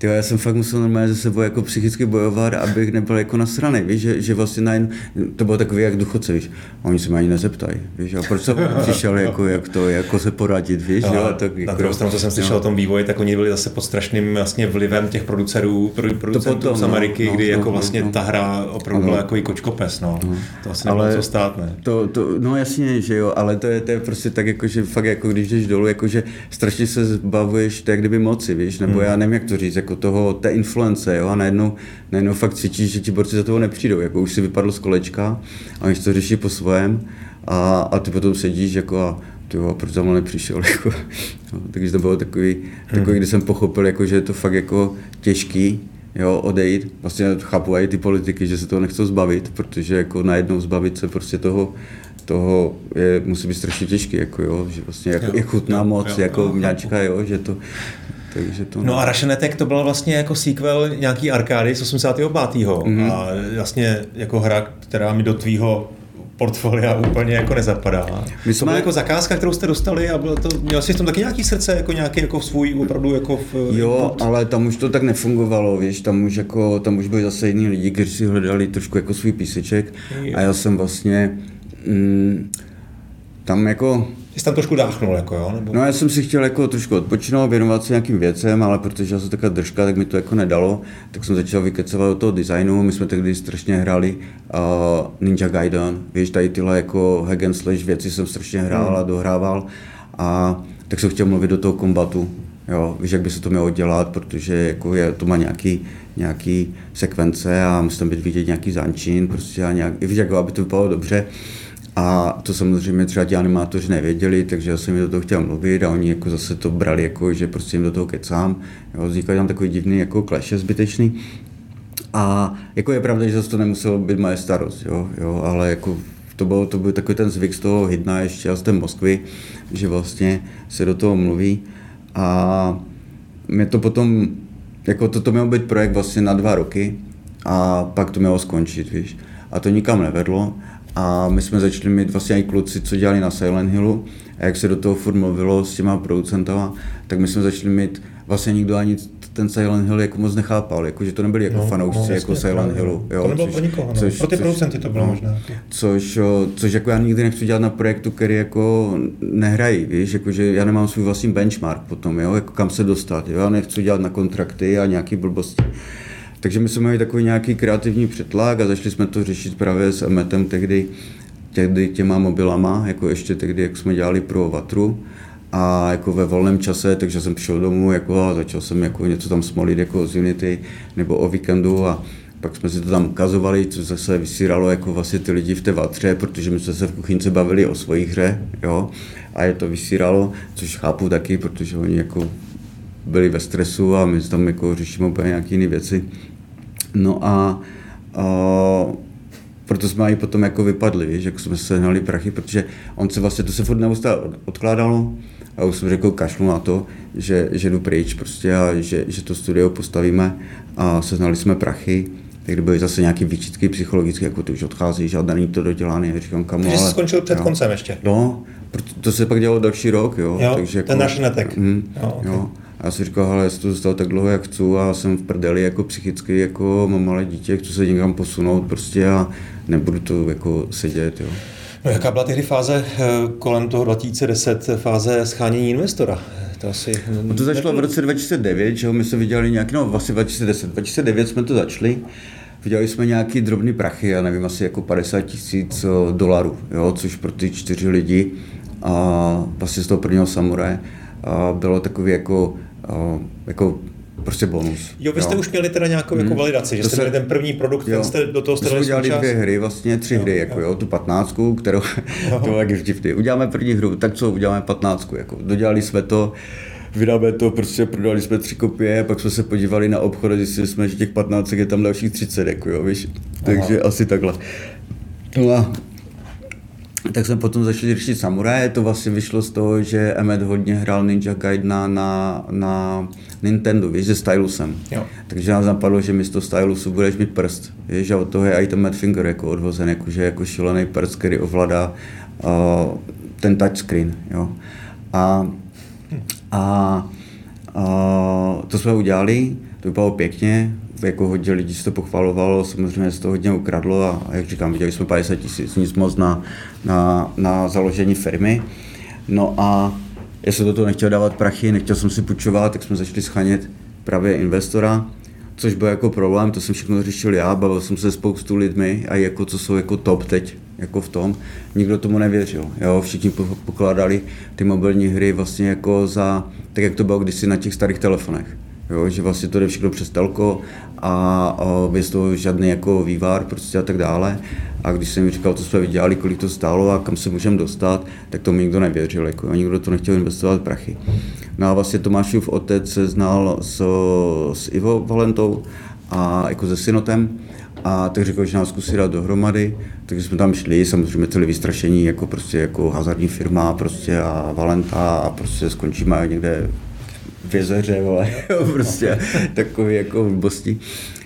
Tyjo, já jsem fakt musel normálně ze sebou jako psychicky bojovat, abych nebyl jako nasraný, víš, že, že vlastně najednou, to bylo takový jak duchoce, víš, a oni se mě ani nezeptají, víš, a proč jsem přišel jako, jak to, jako se poradit, víš, no, jo, tak, na jako, druhou stranu, co jsem slyšel no. o tom vývoji, tak oni byli zase pod strašným vlastně vlivem těch producerů, producentů potom, z Ameriky, no, kdy no, jako no, vlastně no, ta hra opravdu byla jako i kočkopes, no. no. To asi ale co stát, ne? To, to, no jasně, že jo, ale to je, to je prostě tak jako, že fakt jako když jdeš dolů, jako že strašně se zbavuješ tak kdyby moci, víš, nebo hmm. já nevím, jak to říct, jako toho, té influence, jo, a najednou, najednou fakt cítíš, že ti borci za toho nepřijdou, jako už si vypadl z kolečka a oni to řeší po svém a, a ty potom sedíš jako a ty jo, proč mnou nepřišel, jako, no, takže to bylo takový, takový, hmm. kdy jsem pochopil, jako, že je to fakt jako těžký, jo, odejít. Vlastně chápu i ty politiky, že se toho nechcou zbavit, protože jako najednou zbavit se prostě toho, toho je, musí být strašně těžký, jako jo, že vlastně jako, jo, je chutná jo, moc, jo, jako jo, mňačka, jo, že to, takže to... No a Russian Attack to bylo vlastně jako sequel nějaký arkády z 85. Mm-hmm. a vlastně jako hra, která mi do tvýho portfolia úplně jako nezapadá. My jsme... To byla jako zakázka, kterou jste dostali a bylo to, měl jsi v tom taky nějaký srdce, jako nějaký jako svůj opravdu jako v, Jo, pod... ale tam už to tak nefungovalo, víš, tam už jako, tam už byli zase jiní lidi, kteří si hledali trošku jako svůj píseček jo. a já jsem vlastně mm, tam jako jsi tam trošku dáchnul, jako jo? Nebo... No já jsem si chtěl jako trošku odpočinout, věnovat se nějakým věcem, ale protože já jsem taková držka, tak mi to jako nedalo, tak jsem začal vykecovat do toho designu, my jsme tehdy strašně hráli uh, Ninja Gaiden, víš, tady tyhle jako hack and slash věci jsem strašně hrál hmm. a dohrával a tak jsem chtěl mluvit do toho kombatu, jo, víš, jak by se to mělo dělat, protože jako je, to má nějaký, nějaký sekvence a musí tam být vidět nějaký zančin, prostě a nějak, víš, jako aby to vypadalo dobře. A to samozřejmě třeba ti animátoři nevěděli, takže já jsem jim do toho chtěl mluvit a oni jako zase to brali jako, že prostě jim do toho kecám. Jo, vznikaly tam takový divný jako kleše zbytečný. A jako je pravda, že zase to nemuselo být moje starost, jo, jo ale jako to byl, to byl takový ten zvyk z toho hydna ještě z té Moskvy, že vlastně se do toho mluví. A mě to potom, jako to, to mělo být projekt vlastně na dva roky a pak to mělo skončit, víš. A to nikam nevedlo. A my jsme začali mít vlastně i kluci, co dělali na Silent Hillu, a jak se do toho furt mluvilo s těma producentama, tak my jsme začali mít, vlastně nikdo ani ten Silent Hill jako moc nechápal, jako, že to nebyli jako no, fanoušci no, jako Silent Hillu. Jo, to nebylo což, pro nikoho, no. což, pro ty producenty to bylo no, možná. Což, což jako já nikdy nechci dělat na projektu, který jako nehrají, víš, jako, že já nemám svůj vlastní benchmark potom, jo, jako kam se dostat, jo, já nechci dělat na kontrakty a nějaký blbosti. Takže my jsme měli takový nějaký kreativní přetlak a začali jsme to řešit právě s Emetem tehdy, tehdy těma mobilama, jako ještě tehdy, jak jsme dělali pro Vatru. A jako ve volném čase, takže jsem přišel domů jako a začal jsem jako něco tam smolit jako z Unity nebo o víkendu a pak jsme si to tam ukazovali, co zase vysíralo jako vlastně ty lidi v té vatře, protože my jsme se v kuchynce bavili o svojí hře, jo, a je to vysíralo, což chápu taky, protože oni jako byli ve stresu a my tam jako řešíme úplně nějaké jiné věci. No a, a proto jsme i potom jako vypadli, víš, jako jsme se hnali prachy, protože on se vlastně, to se furt neustále odkládalo a už jsem řekl kašlu na to, že, že jdu pryč prostě a že, že to studio postavíme a seznali jsme prachy, tak byly zase nějaké výčitky psychologické, jako ty už odcházíš a není to dodělané, říkám kam. Takže jsi skončil před jo. koncem ještě? No, to se pak dělalo další rok, jo. jo takže ten jako, náš netek. Mm, jo, okay. jo. A já si říkal, ale jestli to zůstal tak dlouho, jak chci, a jsem v prdeli jako psychicky, jako mám malé dítě, chci se někam posunout prostě a nebudu to jako sedět, jo. No jaká byla tehdy fáze eh, kolem toho 2010, fáze schánění investora? To asi... No to začalo v roce 2009, že my jsme viděli nějaký, no vlastně 2010, 2009 jsme to začali, Viděli jsme nějaký drobný prachy, já nevím, asi jako 50 tisíc eh, dolarů, jo, což pro ty čtyři lidi a vlastně z toho prvního samuraje a bylo takový jako jako prostě bonus. Jo, vy jste jo. už měli teda nějakou jako hmm. validaci, že to jste se, měli ten první produkt, jo. ten jste do toho jste udělali dvě hry, vlastně tři jo, hry, jako jo. jo, tu patnáctku, kterou, to jak vtipný. Uděláme první hru, tak co, uděláme patnáctku, jako dodělali jsme to, vydáme to, prostě prodali jsme tři kopie, pak jsme se podívali na obchod a zjistili jsme, že těch 15 je tam dalších 30, jako jo, víš. Takže Aha. asi takhle. No a tak jsme potom začali řešit samuraje, to vlastně vyšlo z toho, že Emmet hodně hrál Ninja Gaidena na, na Nintendo, víš, se stylusem. Jo. Takže nás napadlo, že místo stylusu budeš mít prst, víš, a od toho je i ten Mad Finger jako odvozen, jakože jako šílený prst, který ovládá uh, ten touchscreen, jo. A, a, a to jsme udělali, to vypadalo pěkně, jako hodně lidí se to pochvalovalo, samozřejmě se to hodně ukradlo a, a jak říkám, viděli jsme 50 tisíc, nic moc na, na, na založení firmy. No a já jsem do toho nechtěl dávat prachy, nechtěl jsem si půjčovat, tak jsme začali schánět právě investora, což byl jako problém, to jsem všechno řešil já, bavil jsem se spoustu lidmi a jako co jsou jako top teď, jako v tom, nikdo tomu nevěřil, jo, všichni pokládali ty mobilní hry vlastně jako za, tak jak to bylo kdysi na těch starých telefonech, jo, že vlastně to jde všechno přes telko a, bez toho žádný jako vývar prostě a tak dále. A když jsem mi říkal, co jsme vydělali, kolik to stálo a kam se můžeme dostat, tak to mi nikdo nevěřil, jako, a nikdo to nechtěl investovat prachy. No a vlastně Tomášův otec se znal s, s Ivo Valentou a jako se Synotem a tak řekl, že nás zkusí dát dohromady, takže jsme tam šli, samozřejmě celý vystrašení, jako prostě jako hazardní firma prostě a Valenta a prostě skončíme někde v jezeře, vole, prostě takový jako blbosti.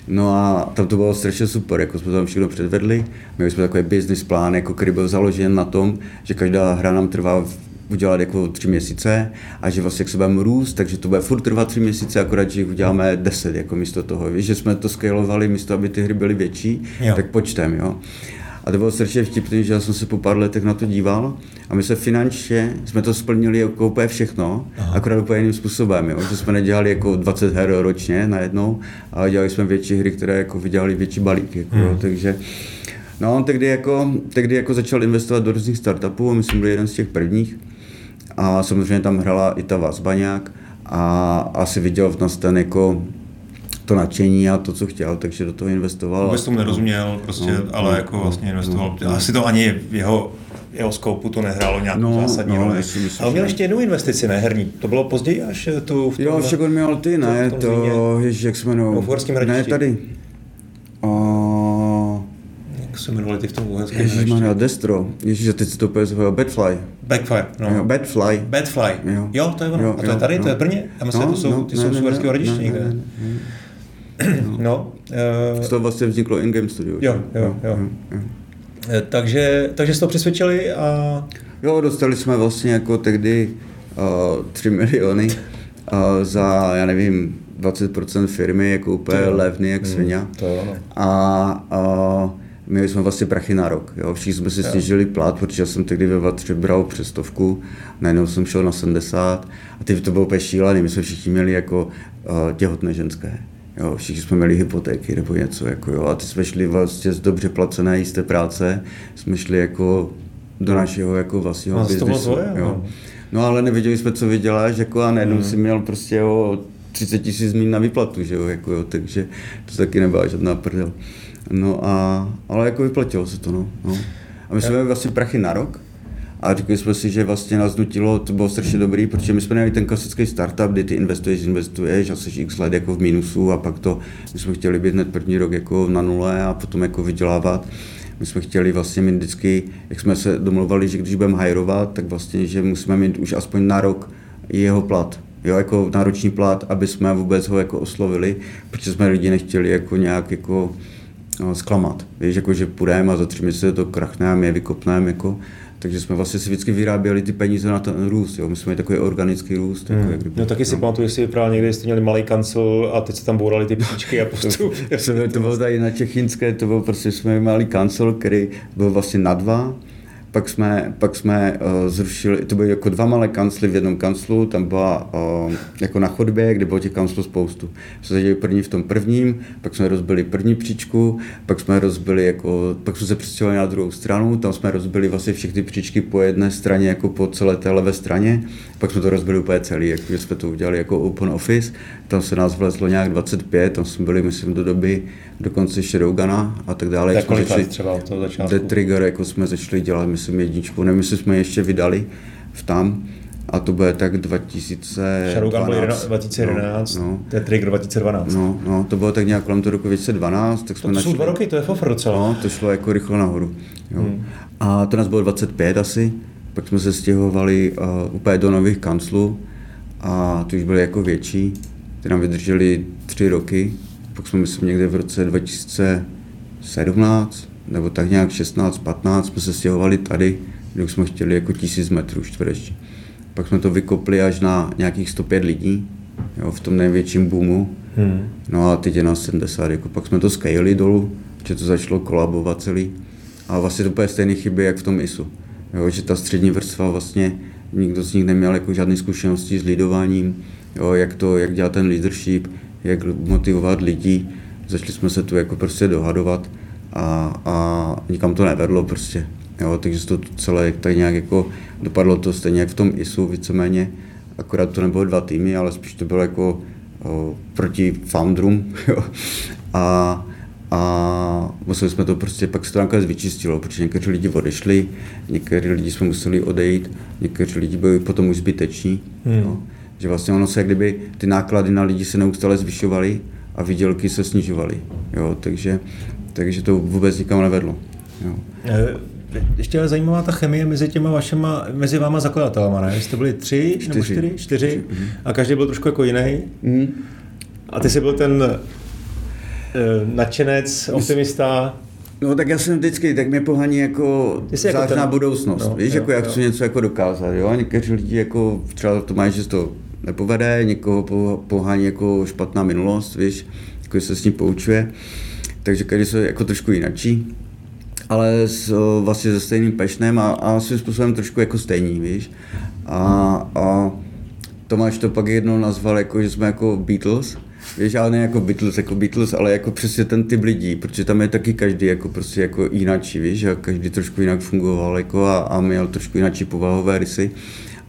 No a tam to bylo strašně super, jako jsme tam všechno předvedli, měli jsme takový business plán, jako, který byl založen na tom, že každá hra nám trvá udělat jako tři měsíce a že vlastně jak se budeme růst, takže to bude furt trvat tři měsíce, akorát, že jich uděláme deset jako místo toho. Víš, že jsme to scalovali místo, aby ty hry byly větší, jo. tak počtem, jo. A to bylo strašně vtipný, že já jsem se po pár letech na to díval a my se finančně, jsme to splnili jako úplně všechno, Aha. akorát úplně jiným způsobem, jo? že jsme nedělali jako 20 her ročně najednou, ale dělali jsme větší hry, které jako vydělali větší balík. Jako, hmm. takže No, on tehdy jako, tehdy jako začal investovat do různých startupů, myslím, byl jeden z těch prvních. A samozřejmě tam hrála i ta Vazbaňák a asi viděl v nás ten jako to nadšení a to, co chtěl, takže do toho investoval. Vůbec tomu nerozuměl, prostě, no, ale no, jako vlastně investoval. No, Asi to ani v jeho jeho skoupu to nehrálo nějak no, zásadní no, myslím, Ale měl ještě jednu investici, ne herní. To bylo později až tu... V tom, jo, však on měl ty, ne, to, to ježi, jak se jmenují. v Ne, tady. O... Jak se jmenovali ty v tom uherském Ježíš, má Destro. Ježíš, teď si to úplně zvoil. Badfly. Backfire, no. Jo, Badfly. Badfly. Jo. jo, to je ono. Jo, a to je tady, jo. to je Brně? A myslím, no, to jsou, no, ty ne, jsou z uherského rodiště někde. Ne, ne, ne. No. Uh, z toho vlastně vzniklo in-game studio. Jo, jo, jo. jo. jo. Eh, takže, takže jste to přesvědčili a... Jo, dostali jsme vlastně jako tehdy uh, 3 miliony uh, za, já nevím, 20% firmy, jako úplně to levný, jak hmm, svině. To je ono. A uh, měli jsme vlastně prachy na rok. Jo. Všichni jsme si jo. snížili plat, protože já jsem tehdy ve Vatře bral přes stovku, najednou jsem šel na 70 a ty to bylo úplně šílený. My jsme všichni měli jako uh, těhotné ženské. Jo, všichni jsme měli hypotéky nebo něco, jako jo, a ty jsme šli vlastně z dobře placené jisté práce, jsme šli jako do našeho jako vlastního no, biznesu. jo. No. no. ale nevěděli jsme, co vyděláš, jako a najednou mm. si měl prostě o 30 tisíc mín na výplatu, že jo, jako jo, takže to taky nebyla žádná prdel. No a, ale jako vyplatilo se to, no. no. A my jsme vlastně prachy na rok, a řekli jsme si, že vlastně nás nutilo, to bylo strašně dobrý, protože my jsme měli ten klasický startup, kdy ty investuješ, investuješ a jsi x let jako v mínusu a pak to, my jsme chtěli být hned první rok jako na nule a potom jako vydělávat. My jsme chtěli vlastně mít vždycky, jak jsme se domluvali, že když budeme hajrovat, tak vlastně, že musíme mít už aspoň na rok jeho plat, jo, jako náročný plat, aby jsme vůbec ho jako oslovili, protože jsme lidi nechtěli jako nějak jako no, zklamat. Víš, jako že půjdeme a za tři měsíce to krachne a my je vykopneme, jako, takže jsme vlastně si vždycky vyráběli ty peníze na ten růst. Jo. My jsme měli takový organický růst. Hmm. Jako, no taky si no. pamatuju, jestli vypadal někdy, jste měli malý kancel a teď se tam bourali ty příčky a postup. to, to bylo tady na Čechínské, to byl prostě, jsme měli malý kancel, který byl vlastně na dva pak jsme, pak jsme uh, zrušili, to byly jako dva malé kancly v jednom kanclu, tam byla uh, jako na chodbě, kde bylo těch kanclů spoustu. Jsme se první v tom prvním, pak jsme rozbili první příčku, pak jsme rozbili jako, pak jsme se přestěhovali na druhou stranu, tam jsme rozbili vlastně všechny příčky po jedné straně, jako po celé té levé straně, pak jsme to rozbili úplně celý, jak jsme to udělali jako open office, tam se nás vlezlo nějak 25, tam jsme byli, myslím, do doby dokonce Shadowguna a tak dále. Tak kolik začali, třeba od toho začátku? Trigger, jako jsme začali dělat, myslím, jedničku, nevím, jestli jsme ještě vydali v tam, a to bude tak 2012. Shadowgun byl 2011, no, no. to je Trigger 2012. No, no, to bylo tak nějak kolem toho roku 2012. Tak jsme to, to jsou dva roky, to je fofr docela. No, to šlo jako rychle nahoru. Jo. Hmm. A to nás bylo 25 asi, pak jsme se stěhovali uh, úplně do nových kanclů a ty už byly jako větší, ty nám vydrželi tři roky, pak jsme myslím někde v roce 2017 nebo tak nějak 16-15 jsme se stěhovali tady, kde jsme chtěli jako tisíc metrů čtvereční. Pak jsme to vykopli až na nějakých 105 lidí, jo, v tom největším boomu. Hmm. No a teď je na 70, jako pak jsme to scalili dolů, že to začalo kolabovat celý. A vlastně to úplně stejné chyby, jak v tom ISu. Jo, že ta střední vrstva vlastně, nikdo z nich neměl jako žádné zkušenosti s lidováním, jo, jak, to, jak dělat ten leadership, jak motivovat lidi. Začali jsme se tu jako prostě dohadovat a, a nikam to nevedlo prostě. Jo, takže to celé tak nějak jako dopadlo to stejně jak v tom ISu víceméně, akorát to nebylo dva týmy, ale spíš to bylo jako o, proti founderům. Jo. A, a museli jsme to prostě, pak se to nakonec vyčistilo, protože někteří lidi odešli, někteří lidi jsme museli odejít, někteří lidi byli potom už zbyteční. Hmm. Jo. Že vlastně ono se, kdyby ty náklady na lidi se neustále zvyšovaly a výdělky se snižovaly. Jo. Takže, takže to vůbec nikam nevedlo. Jo. Eh, ještě je zajímavá ta chemie mezi těma vašima, mezi váma zakladatelama, ne? Jste byli tři čtyři. nebo čtyři? Čtyři. čtyři. Mhm. A každý byl trošku jako jiný. Mm. A ty jsi byl ten nadšenec, optimista. No tak já jsem vždycky, tak mě pohaní jako zážná jako ten... budoucnost, no, víš, jo, jako já jo. chci něco jako dokázat, jo, a někteří lidi jako třeba to mají, že to nepovede, někoho pohání jako špatná minulost, víš, jako se s ním poučuje, takže každý se jako trošku jinačí ale s, vlastně se stejným pešnem a, a svým způsobem trošku jako stejný, víš. A, a Tomáš to pak jednou nazval jako, že jsme jako Beatles, Víš, ale ne jako Beatles, jako Beatles, ale jako přesně ten typ lidí, protože tam je taky každý jako prostě jako jináčí, víš, a každý trošku jinak fungoval jako a, a měl trošku jináčí povahové rysy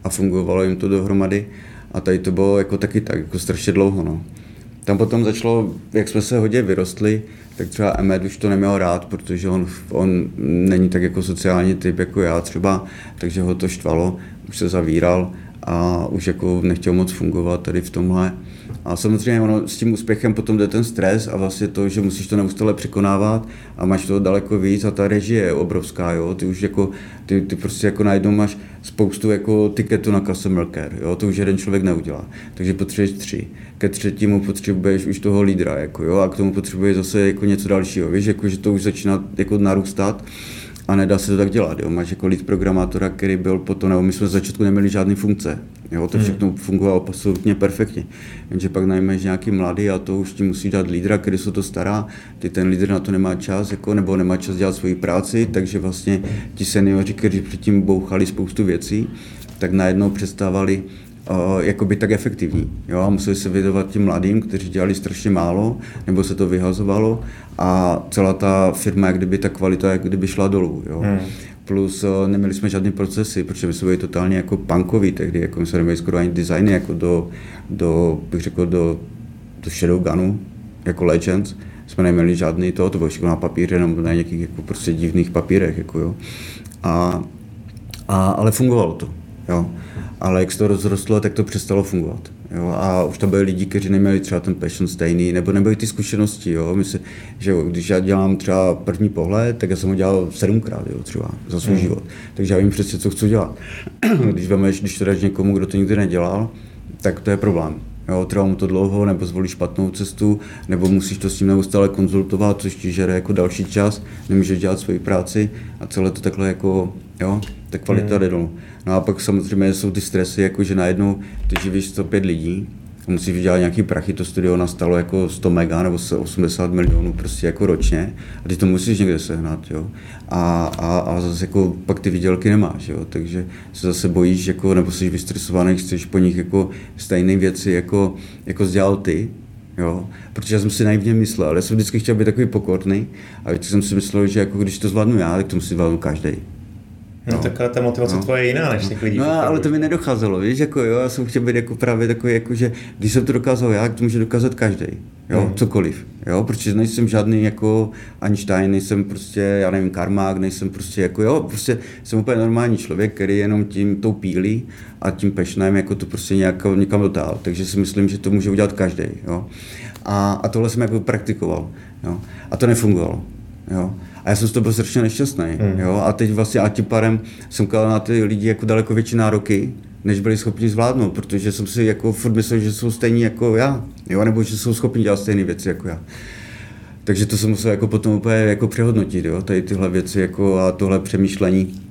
a fungovalo jim to dohromady a tady to bylo jako taky tak, jako strašně dlouho, no. Tam potom začalo, jak jsme se hodně vyrostli, tak třeba Emed už to neměl rád, protože on, on není tak jako sociální typ jako já třeba, takže ho to štvalo, už se zavíral a už jako nechtěl moc fungovat tady v tomhle. A samozřejmě ono, s tím úspěchem potom jde ten stres a vlastně to, že musíš to neustále překonávat a máš toho daleko víc a ta režie je obrovská, jo. Ty už jako, ty, ty prostě jako najednou máš spoustu jako tiketu na customer care, jo. To už jeden člověk neudělá. Takže potřebuješ tři. Ke třetímu potřebuješ už toho lídra, jako jo. A k tomu potřebuješ zase jako něco dalšího, víš, jako, že to už začíná jako narůstat a nedá se to tak dělat. Jo. Máš jako lead programátora, který byl potom, nebo my jsme z začátku neměli žádné funkce. Jo. To hmm. všechno hmm. fungovalo absolutně perfektně. Jenže pak najmeš nějaký mladý a to už ti musí dát lídra, který se to stará. Ty ten lídr na to nemá čas, jako, nebo nemá čas dělat svoji práci, takže vlastně ti seniori, kteří předtím bouchali spoustu věcí, tak najednou přestávali uh, jakoby tak efektivní. Jo? A museli se vědovat těm mladým, kteří dělali strašně málo, nebo se to vyhazovalo a celá ta firma, jak kdyby ta kvalita, jak kdyby šla dolů. Jo? Hmm. Plus uh, neměli jsme žádné procesy, protože my jsme byli totálně jako punkoví tehdy, jako my jsme neměli skoro ani designy jako do, do bych řekl, do, do Shadowgunu, jako Legends, jsme neměli žádný to, to bylo všechno na papíře nebo na nějakých jako prostě divných papírech, jako jo. A, a, ale fungovalo to, jo ale jak se to rozrostlo, tak to přestalo fungovat. Jo? A už to byli lidi, kteří neměli třeba ten passion stejný, nebo nebyly ty zkušenosti. Jo? Myslím, že jo, když já dělám třeba první pohled, tak já jsem ho dělal sedmkrát jo, třeba za svůj mm. život. Takže já vím přesně, co chci dělat. když vemeš, když to dáš někomu, kdo to nikdy nedělal, tak to je problém. Jo, trvá mu to dlouho, nebo zvolíš špatnou cestu, nebo musíš to s tím neustále konzultovat, což ti žere jako další čas, nemůžeš dělat svoji práci a celé to takhle jako, jo, ta kvalita mm. jde dolů. No a pak samozřejmě jsou ty stresy, jako že najednou ty živíš 105 lidí, musíš vydělat nějaký prachy, to studio nastalo jako 100 mega nebo 80 milionů prostě jako ročně a ty to musíš někde sehnat, jo. A, a, a zase jako pak ty výdělky nemáš, jo, takže se zase bojíš, jako, nebo jsi vystresovaný, chceš po nich jako stejné věci, jako, jako dělal ty, Jo, protože já jsem si naivně myslel, já jsem vždycky chtěl být takový pokorný a vždycky jsem si myslel, že jako když to zvládnu já, tak to musí zvládnout každý. No, tak ta motivace no. tvoje je jiná než těch lidí. No, ale to mi nedocházelo, víš, jako jo, já jsem chtěl být jako právě takový, jako že když jsem to dokázal já, to může dokázat každý, jo, hmm. cokoliv, jo, protože nejsem žádný jako Einstein, nejsem prostě, já nevím, karmák, nejsem prostě jako, jo, prostě jsem úplně normální člověk, který jenom tím tou pílí a tím pešnem jako to prostě nějak, někam dotáhl, takže si myslím, že to může udělat každý, jo. A, a tohle jsem jako praktikoval, jo, a to nefungovalo, jo. A já jsem z toho byl strašně nešťastný. Mm. Jo? A teď vlastně a tím pádem jsem kladl na ty lidi jako daleko větší nároky, než byli schopni zvládnout, protože jsem si jako furt myslel, že jsou stejní jako já, jo? nebo že jsou schopni dělat stejné věci jako já. Takže to jsem musel jako potom úplně jako přehodnotit, jo? tady tyhle věci jako a tohle přemýšlení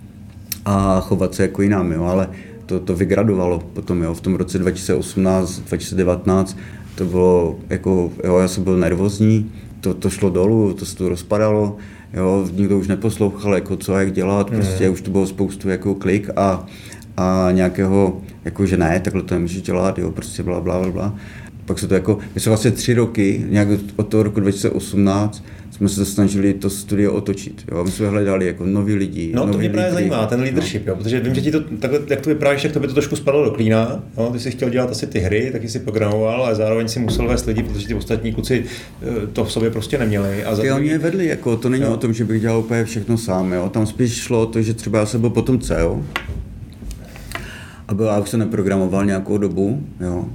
a chovat se jako jinam, jo? ale to, to vygradovalo potom, jo? v tom roce 2018, 2019, to bylo jako, jo, já jsem byl nervózní, to, to šlo dolů, to se to rozpadalo, jo, nikdo už neposlouchal, jako co a jak dělat, mm. prostě už to bylo spoustu jako klik a, a nějakého, jako že ne, takhle to nemůžeš dělat, jo, prostě bla, bla, bla, bla. Pak se to jako, my jsme vlastně tři roky, nějak od toho roku 2018, jsme se snažili to studio otočit. Jo? My jsme hledali jako noví lidi. No to mě právě zajímá, ten leadership, no. jo? protože vím, že ti to, takhle, jak to vyprávíš, tak to by to trošku spadlo do klína. Jo? Ty jsi chtěl dělat asi ty hry, taky si programoval, ale zároveň si musel vést lidi, protože ty ostatní kluci eh, to v sobě prostě neměli. A ty oni je vedli, jako, to není jo. o tom, že bych dělal úplně všechno sám. Jo? Tam spíš šlo to, že třeba já jsem byl potom CEO, a byl, já už jsem neprogramoval nějakou dobu, jo?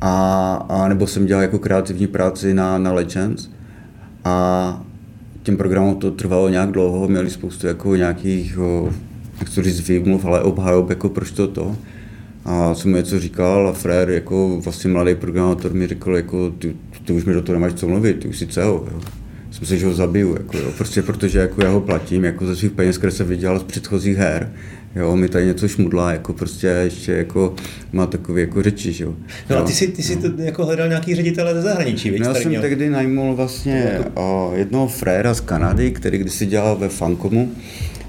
A, a nebo jsem dělal jako kreativní práci na, na Legends, a těm programům to trvalo nějak dlouho, měli spoustu jako nějakých, jak to říct, výmluv, ale obhajob, jako proč to to. A jsem mu něco říkal a Frér, jako vlastně mladý programátor mi řekl, jako ty, ty už mi do toho nemáš co mluvit, ty už si CEO, jo. Jsem se, že ho zabiju, jako, jo. prostě protože jako já ho platím, jako ze svých peněz, které jsem vydělal z předchozích her, Jo, mi tady něco šmudlá, jako prostě ještě jako má takový jako řeči, že jo. No a ty jsi, ty jsi to jako hledal nějaký ředitele ze zahraničí, víš? No, já jsem měl... tehdy najmul vlastně to... o, jednoho fréra z Kanady, který kdysi dělal ve Fankomu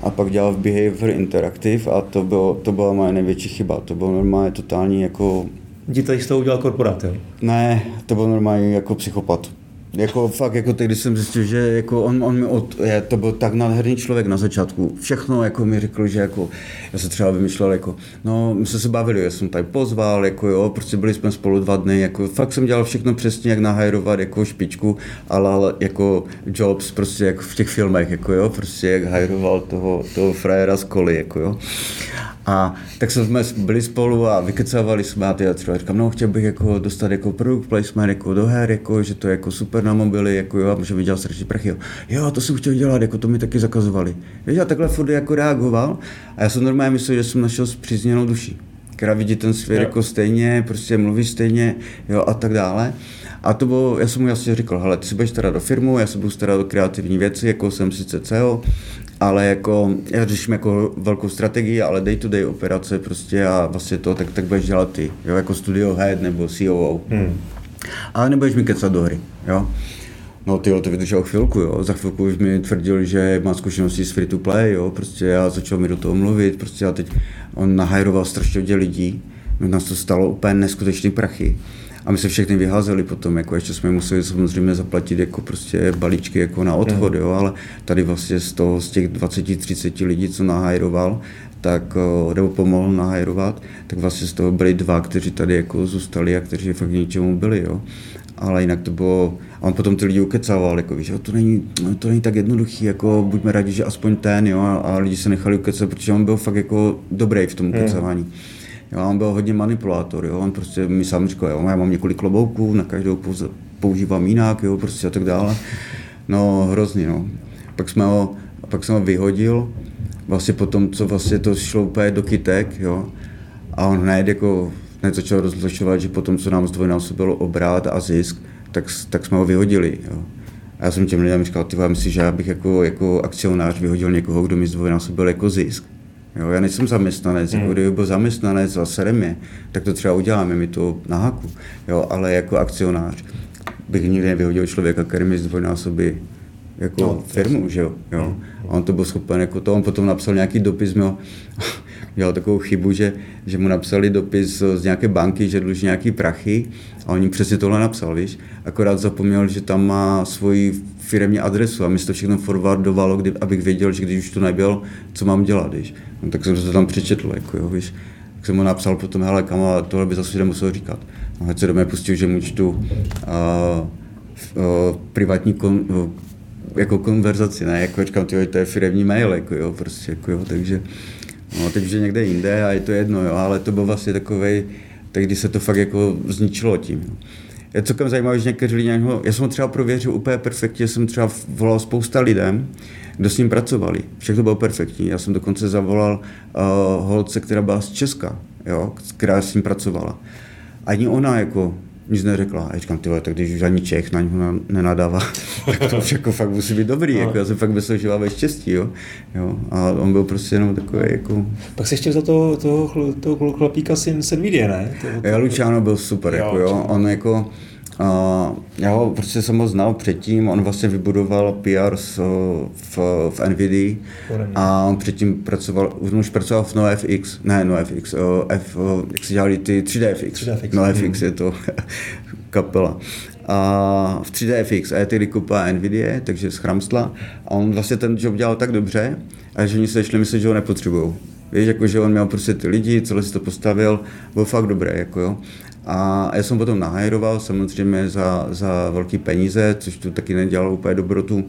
a pak dělal v Behavior Interactive a to, bylo, to byla moje největší chyba. To bylo normálně totální jako... Ti toho udělal korporát, jo? Ne, to byl normálně jako psychopat. Jako fakt, jako teď, když jsem zjistil, že jako on, on mi od, je, to byl tak nádherný člověk na začátku. Všechno jako mi řekl, že jako, já se třeba vymýšlel, jako, no, my jsme se bavili, já jsem tady pozval, jako jo, prostě byli jsme spolu dva dny, jako fakt jsem dělal všechno přesně, jak nahajrovat jako špičku, ale jako Jobs, prostě jako v těch filmech, jako jo, prostě jak hajroval toho, toho frajera z koli, jako jo. A tak jsme byli spolu a vykecávali jsme a já třeba říkám, no chtěl bych jako dostat jako product placement jako do her, jako, že to je jako super na mobily, jako jo, a můžeme vydělat strašně prachy. Jo. jo, to jsem chtěl dělat, jako to mi taky zakazovali. Víš, a takhle furt jako reagoval a já jsem normálně myslel, že jsem našel zpřízněnou duši, která vidí ten svět jo. jako stejně, prostě mluví stejně, jo, a tak dále. A to bylo, já jsem mu jasně říkal, hele, ty si budeš starat do firmu, já se budu starat o kreativní věci, jako jsem sice CEO, ale jako já řeším jako velkou strategii, ale day to day operace prostě a vlastně to, tak, tak budeš dělat ty, jo, jako studio head nebo COO. Hmm. Ale nebudeš mi kecat do hry, jo. No ty to vydržel chvilku, jo. Za chvilku už mi tvrdil, že má zkušenosti s free to play, jo. Prostě já začal mi do toho mluvit, prostě a teď on nahajroval strašně hodně lidí. Nás to stalo úplně neskutečný prachy. A my se všechny vyházeli potom, jako ještě jsme museli samozřejmě zaplatit jako prostě balíčky jako na odchod, jo, ale tady vlastně z toho, z těch 20-30 lidí, co nahajroval, tak, nebo pomohl nahajrovat, tak vlastně z toho byli dva, kteří tady jako zůstali a kteří fakt ničemu byli, jo. Ale jinak to bylo, a on potom ty lidi ukecával, jako víš, to není, to není tak jednoduchý, jako buďme rádi, že aspoň ten, jo, a lidi se nechali ukecat, protože on byl fakt jako dobrý v tom ukecávání. Hmm. Jo, on byl hodně manipulátor, jo, on prostě mi sám říkal, jo, já mám několik klobouků, na každou používám jinak, jo, prostě a tak dále. No, hrozně, no. Pak jsme ho, pak jsem ho vyhodil, vlastně potom, co vlastně to šlo úplně do kytek, jo, a on hned jako hned začal rozlišovat, že potom, co nám zdvojnásobilo obrát a zisk, tak, tak jsme ho vyhodili, jo. A já jsem těm lidem říkal, ty myslíš, že já bych jako, jako akcionář vyhodil někoho, kdo mi zdvojnásobil jako zisk. Jo, já nejsem zaměstnanec, jako hmm. jako kdyby byl zaměstnanec a serem tak to třeba uděláme, mi to na haku. Jo, ale jako akcionář bych nikdy nevyhodil člověka, který mi zdvojnásobí jako no, firmu, že jo. jo. Hmm. A on to byl schopen jako to, on potom napsal nějaký dopis, měl, dělal takovou chybu, že, že mu napsali dopis z nějaké banky, že dluží nějaký prachy a oni přesně tohle napsal, víš. Akorát zapomněl, že tam má svoji firmní adresu a mi to všechno forwardovalo, kdy, abych věděl, že když už to nebyl, co mám dělat, víš. No, tak jsem to tam přečetl, jako jo, víš. Tak jsem mu napsal potom, hele, kama, tohle by zase nemusel říkat. No, hned se do mě pustil, že mu čtu uh, uh, privátní kon, jako konverzaci, ne, jako říkám, tyjo, to je firemní mail, jako jo, prostě, jako jo, takže, no, teď už je někde jinde a je to jedno, jo, ale to byl vlastně takový, tak když se to fakt jako zničilo tím. Jo. Je celkem zajímavé, že někteří lidi něho, já jsem ho třeba prověřil úplně perfektně, jsem třeba volal spousta lidem, kdo s ním pracovali. Všechno bylo perfektní. Já jsem dokonce zavolal uh, holce, která byla z Česka, jo, která s ním pracovala. Ani ona jako nic neřekla. A já říkám, tyhle, tak když už ani Čech na něho nenadává, tak to už jako fakt musí být dobrý. Jako, já jsem fakt myslel, že máme štěstí. Jo? Jo? A on byl prostě jenom takový jako... Pak se ještě za toho, toho, toho chlapíka syn Senvidě, ne? Toho, toho... Luciano byl super. Jo, jako, jo? On jako Uh, já ho prostě jsem ho znal předtím, on vlastně vybudoval PR s, v, v NVIDIA a on předtím pracoval, už pracoval v NoFX, ne NoFX, uh, F, uh, jak se dělali ty 3DFX, 3DFX. NoFX hmm. je to kapela. A v 3DFX a je tedy kupa NVIDIA, takže z Chramstla a on vlastně ten job dělal tak dobře, a že oni se šli myslet, že ho nepotřebují. Víš, jako, že on měl prostě ty lidi, celé si to postavil, byl fakt dobrý, jako jo. A já jsem potom nahajroval samozřejmě za, za velké peníze, což tu taky nedělalo úplně dobrotu.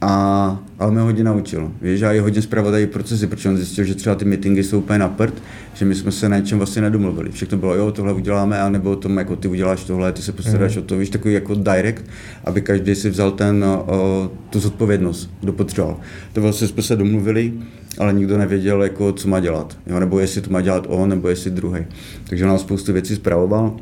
A, ale mě hodně naučil. Víš, a i hodně zpravodají procesy, protože on zjistil, že třeba ty meetingy jsou úplně na prd, že my jsme se na něčem vlastně nedomluvili. Všechno bylo, jo, tohle uděláme, a nebo o tom, jako ty uděláš tohle, ty se postaráš mm. o to, víš, takový jako direct, aby každý si vzal ten, o, tu zodpovědnost, kdo potřeboval. To vlastně jsme se domluvili, ale nikdo nevěděl, jako, co má dělat, jo, nebo jestli to má dělat on, nebo jestli druhý. Takže on nám spoustu věcí zpravoval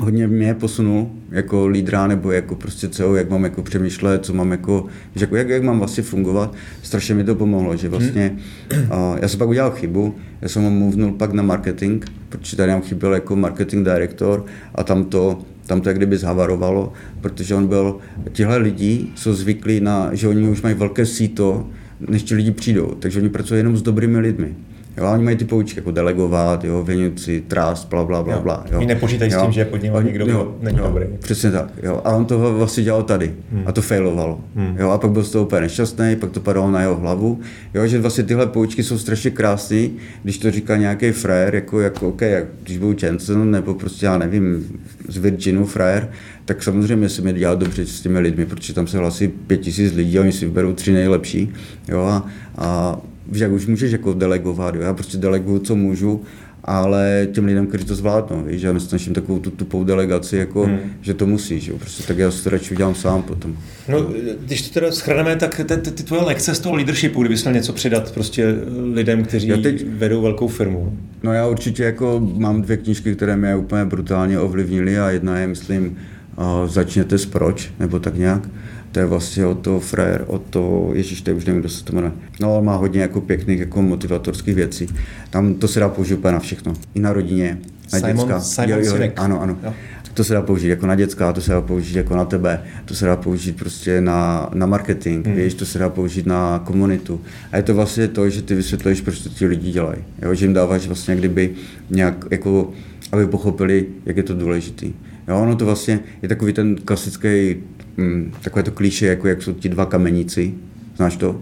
hodně mě posunul jako lídra nebo jako prostě celou, jak mám jako přemýšlet, co mám jako, že jako jak, jak mám vlastně fungovat, strašně mi to pomohlo, že vlastně hmm. uh, já jsem pak udělal chybu, já jsem ho mluvnul pak na marketing, protože tady nám chyběl jako marketing director a tam to, tam to jak kdyby zhavarovalo, protože on byl, tihle lidi jsou zvyklí na, že oni už mají velké síto, než ti lidi přijdou, takže oni pracují jenom s dobrými lidmi. Jo, oni mají ty poučky jako delegovat, jo, věnit si trust, bla, bla, bla, bla. Jo. Oni nepočítají jo. s tím, že pod ním někdo jo, není jo, dobrý. Přesně tak. Jo. A on to vlastně dělal tady. Hmm. A to failovalo. Hmm. Jo, a pak byl z toho úplně nešťastný, pak to padalo na jeho hlavu. Jo, že vlastně tyhle poučky jsou strašně krásné, když to říká nějaký frajer, jako, jako OK, jak, když byl Jensen, nebo prostě já nevím, z Virginu frajer, tak samozřejmě se mi dělá dobře s těmi lidmi, protože tam se hlasí pět tisíc lidí a oni si vyberou tři nejlepší. Jo, a, a jak už můžeš jako delegovat, jo? já prostě deleguju, co můžu, ale těm lidem, kteří to zvládnou, víš, já nesnažím takovou tu tupou delegaci, jako, hmm. že to musíš, jo? Prostě, tak já to radši udělám sám potom. No, když to teda schrneme, tak ty, ty, ty tvoje lekce z toho leadershipu, kdybys měl něco přidat prostě lidem, kteří teď, vedou velkou firmu. No já určitě jako mám dvě knížky, které mě úplně brutálně ovlivnily a jedna je, myslím, uh, začněte s proč, nebo tak nějak to je vlastně o to frajer, o to, ježíš, to už nevím, kdo se to jmenuje. No, on má hodně jako pěkných jako motivatorských věcí. Tam to se dá použít úplně na všechno. I na rodině, na Simon, děcka. Simon jo, jo, ano, ano. Jo. To se dá použít jako na děcka, to se dá použít jako na tebe, to se dá použít prostě na, na marketing, hmm. víš, to se dá použít na komunitu. A je to vlastně to, že ty vysvětluješ, proč to ti lidi dělají. Jo? Že jim dáváš vlastně kdyby nějak, jako, aby pochopili, jak je to důležitý. Jo, ono to vlastně je takový ten klasický mm, takové to klíše, jako jak jsou ti dva kameníci, znáš to?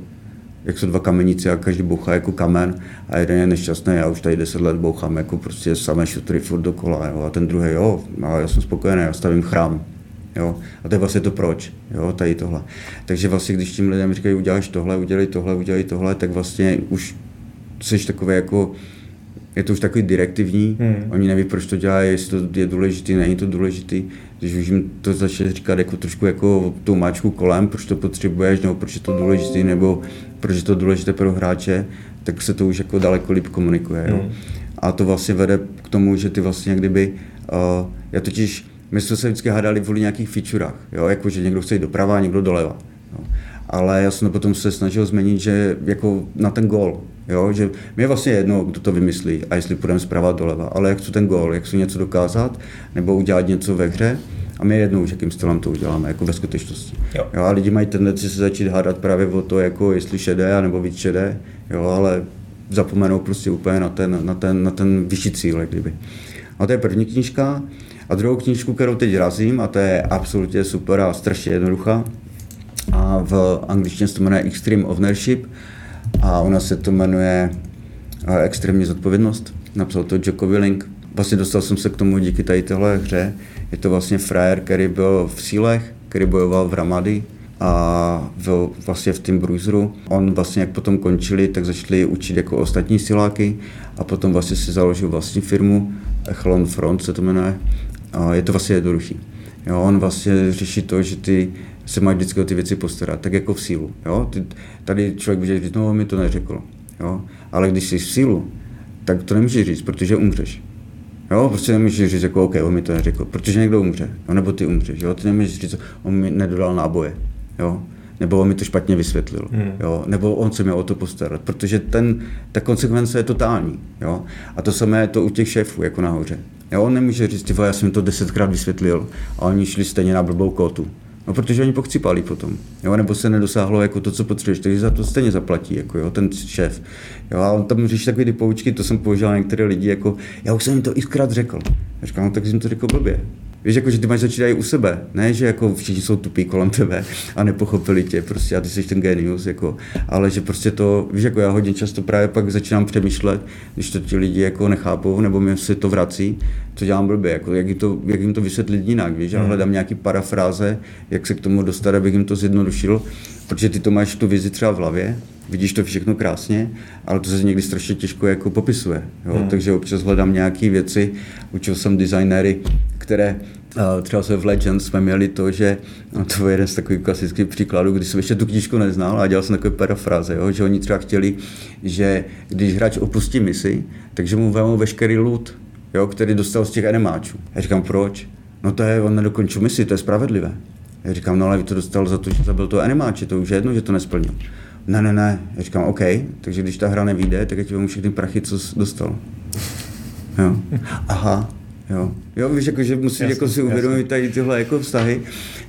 Jak jsou dva kameníci a každý bouchá jako kamen a jeden je nešťastný, já už tady deset let bouchám jako prostě samé šutry furt dokola, jo, a ten druhý, jo, a já jsem spokojený, já stavím chrám, Jo? A to je vlastně to proč, jo? tady tohle. Takže vlastně, když tím lidem říkají, uděláš tohle, udělej tohle, udělej tohle, tak vlastně už jsi takový jako je to už takový direktivní, hmm. oni neví, proč to dělají, jestli to je důležitý, není to důležitý. Když už jim to začne říkat jako trošku jako tou máčku kolem, proč to potřebuješ, nebo proč je to důležitý, nebo proč je to důležité pro hráče, tak se to už jako daleko líp komunikuje. Jo? Hmm. A to vlastně vede k tomu, že ty vlastně kdyby, uh, já totiž, my jsme se vždycky hádali kvůli nějakých featurech, jo? jako že někdo chce jít doprava někdo doleva. Jo? Ale já jsem to potom se snažil změnit, že jako na ten gol, Jo, že mi je vlastně jedno, kdo to vymyslí a jestli půjdeme zprava doleva, ale jak chci ten gól, jak chci něco dokázat nebo udělat něco ve hře a mi je jedno už, jakým stylem to uděláme, jako ve skutečnosti. Jo. Jo, a lidi mají tendenci se začít hádat právě o to, jako jestli šedé, nebo víc šedé, jo, ale zapomenou prostě úplně na ten, na ten, na ten vyšší cíl, jak kdyby. A to je první knížka. A druhou knížku, kterou teď razím, a to je absolutně super a strašně jednoduchá, a v angličtině se to jmenuje Extreme Ownership a nás se to jmenuje eh, Extrémní zodpovědnost. Napsal to Jocko Willing. Vlastně dostal jsem se k tomu díky tady téhle hře. Je to vlastně frajer, který byl v sílech, který bojoval v Ramadi a v, vlastně v tím Bruiseru. On vlastně, jak potom končili, tak začali učit jako ostatní siláky a potom vlastně si založil vlastní firmu, Echelon Front se to jmenuje. A je to vlastně jednoduchý. Jo, on vlastně řeší to, že ty se mají vždycky o ty věci postarat, tak jako v sílu. Jo? Ty, tady člověk bude říct, no mi to neřekl. Jo? Ale když jsi v sílu, tak to nemůžeš říct, protože umřeš. Jo, prostě nemůžeš říct, jako, OK, on mi to neřekl, protože někdo umře, jo? nebo ty umřeš. Jo? Ty nemůžeš říct, on mi nedodal náboje. Jo? nebo on mi to špatně vysvětlil, hmm. jo? nebo on se měl o to postarat, protože ten, ta konsekvence je totální. Jo? A to samé je to u těch šéfů, jako nahoře. Jo? On nemůže říct, já jsem to desetkrát vysvětlil a oni šli stejně na blbou kotu. No, protože oni pochcipali potom, jo, nebo se nedosáhlo jako to, co potřebuješ, takže za to stejně zaplatí, jako jo, ten šéf. Jo, a on tam řeší takové ty poučky, to jsem použil na některé lidi, jako já už jsem jim to xkrát řekl. Já říkám, no, tak jsem to řekl blbě. Víš, jako, že ty máš začít i u sebe, ne, že jako všichni jsou tupí kolem tebe a nepochopili tě, prostě a ty jsi ten genius, jako, ale že prostě to, víš, jako já hodně často právě pak začínám přemýšlet, když to ti lidi jako nechápou, nebo mi se to vrací, co dělám blbě, jako, jak, jim to, jak jim to vysvětlit jinak, víš, já hmm. hledám nějaký parafráze, jak se k tomu dostat, abych jim to zjednodušil, protože ty to máš tu vizi třeba v hlavě, vidíš to všechno krásně, ale to se někdy strašně těžko jako popisuje. Jo? Hmm. Takže občas hledám nějaké věci, učil jsem designéry, které třeba se v Legends jsme měli to, že no to je jeden z takových klasických příkladů, kdy jsem ještě tu knížku neznal a dělal jsem takové parafráze, jo? že oni třeba chtěli, že když hráč opustí misi, takže mu vezmou veškerý loot, jo? který dostal z těch animáčů. Já říkám, proč? No to je, on nedokončil misi, to je spravedlivé. Já říkám, no ale vy to dostal za to, že zabil to animáče, to už je jedno, že to nesplnil. Ne, ne, ne. Já říkám, OK, takže když ta hra nevíde, tak já ti vezmu všechny prachy, co jsi dostal. Jo. Aha, Jo, jo víš, jako, že musí jasný, jako si uvědomit tady tyhle jako vztahy,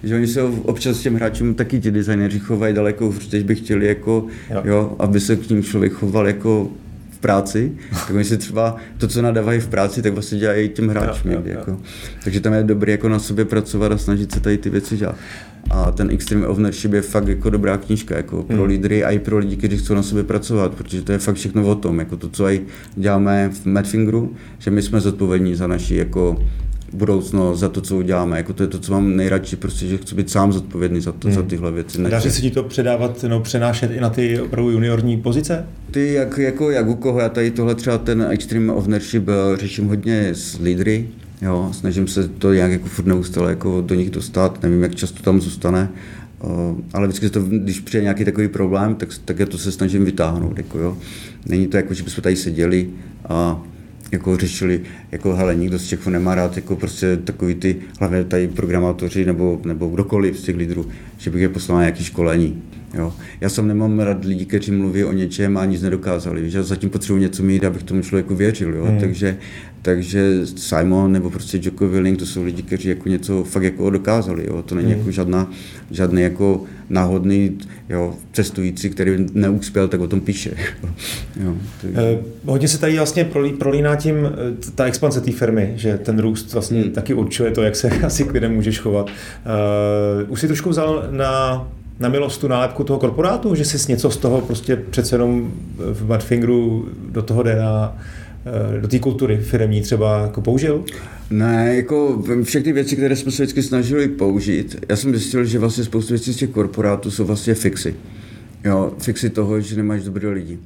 že oni se občas s těm hráčům taky ti designéři chovají daleko hůř, by chtěli, jako, jo. jo. aby se k ním člověk choval jako v práci, tak oni si třeba to, co nadávají v práci, tak vlastně dělají těm hráčům. Jo, jo, jo. Jako. Takže tam je dobré jako na sobě pracovat a snažit se tady ty věci dělat. A ten Extreme Ownership je fakt jako dobrá knížka jako pro hmm. lídry a i pro lidi, kteří chcou na sobě pracovat, protože to je fakt všechno o tom, jako to, co aj děláme v Madfingeru, že my jsme zodpovědní za naši jako budoucnost, za to, co uděláme. Jako to je to, co mám nejradši, prostě, že chci být sám zodpovědný za, to, hmm. za tyhle věci. Dá se ti to předávat, no, přenášet i na ty opravdu juniorní pozice? Ty, jak, jako, jak u koho, já tady tohle třeba ten Extreme Ownership eh, řeším hodně s lídry, Jo, snažím se to nějak jako furt neustále jako do nich dostat, nevím, jak často tam zůstane, ale vždycky to, když přijde nějaký takový problém, tak, tak já to se snažím vytáhnout. Jako jo. Není to jako, že bychom tady seděli a jako řešili, jako hele, nikdo z Čechů nemá rád, jako prostě takový ty, hlavně tady programátoři nebo, nebo kdokoliv z těch lídrů, že bych je poslal na nějaké školení. Jo. Já jsem nemám rád lidi, kteří mluví o něčem a nic nedokázali. Já zatím potřebuji něco mít, abych tomu člověku věřil. Jo. Hmm. Takže, takže Simon nebo prostě Joko Willing, to jsou lidi, kteří jako něco fakt jako dokázali. Jo. To není hmm. jako žádná, žádný jako náhodný jo, cestující, který neúspěl, tak o tom píše. jo, takže... eh, hodně se tady vlastně prolí, prolíná tím eh, ta expanse té firmy, že ten růst vlastně hmm. taky určuje to, jak se asi k lidem můžeš chovat. Uh, už si trošku vzal na na milost tu nálepku toho korporátu, že jsi něco z toho prostě přece jenom v Badfingeru do toho jde eh, do té kultury firmní třeba jako použil? Ne, jako všechny věci, které jsme se vždycky snažili použít, já jsem zjistil, že vlastně spoustu věcí z těch korporátů jsou vlastně fixy. Jo, fixy toho, že nemáš dobré lidi.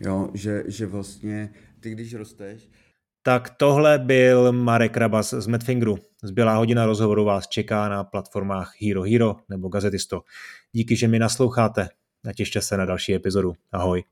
Jo, že, že vlastně ty, když rosteš, tak tohle byl Marek Rabas z Medfingeru. Zbylá hodina rozhovoru vás čeká na platformách Hero Hero nebo Gazetisto. Díky, že mi nasloucháte. Natěšte se na další epizodu. Ahoj.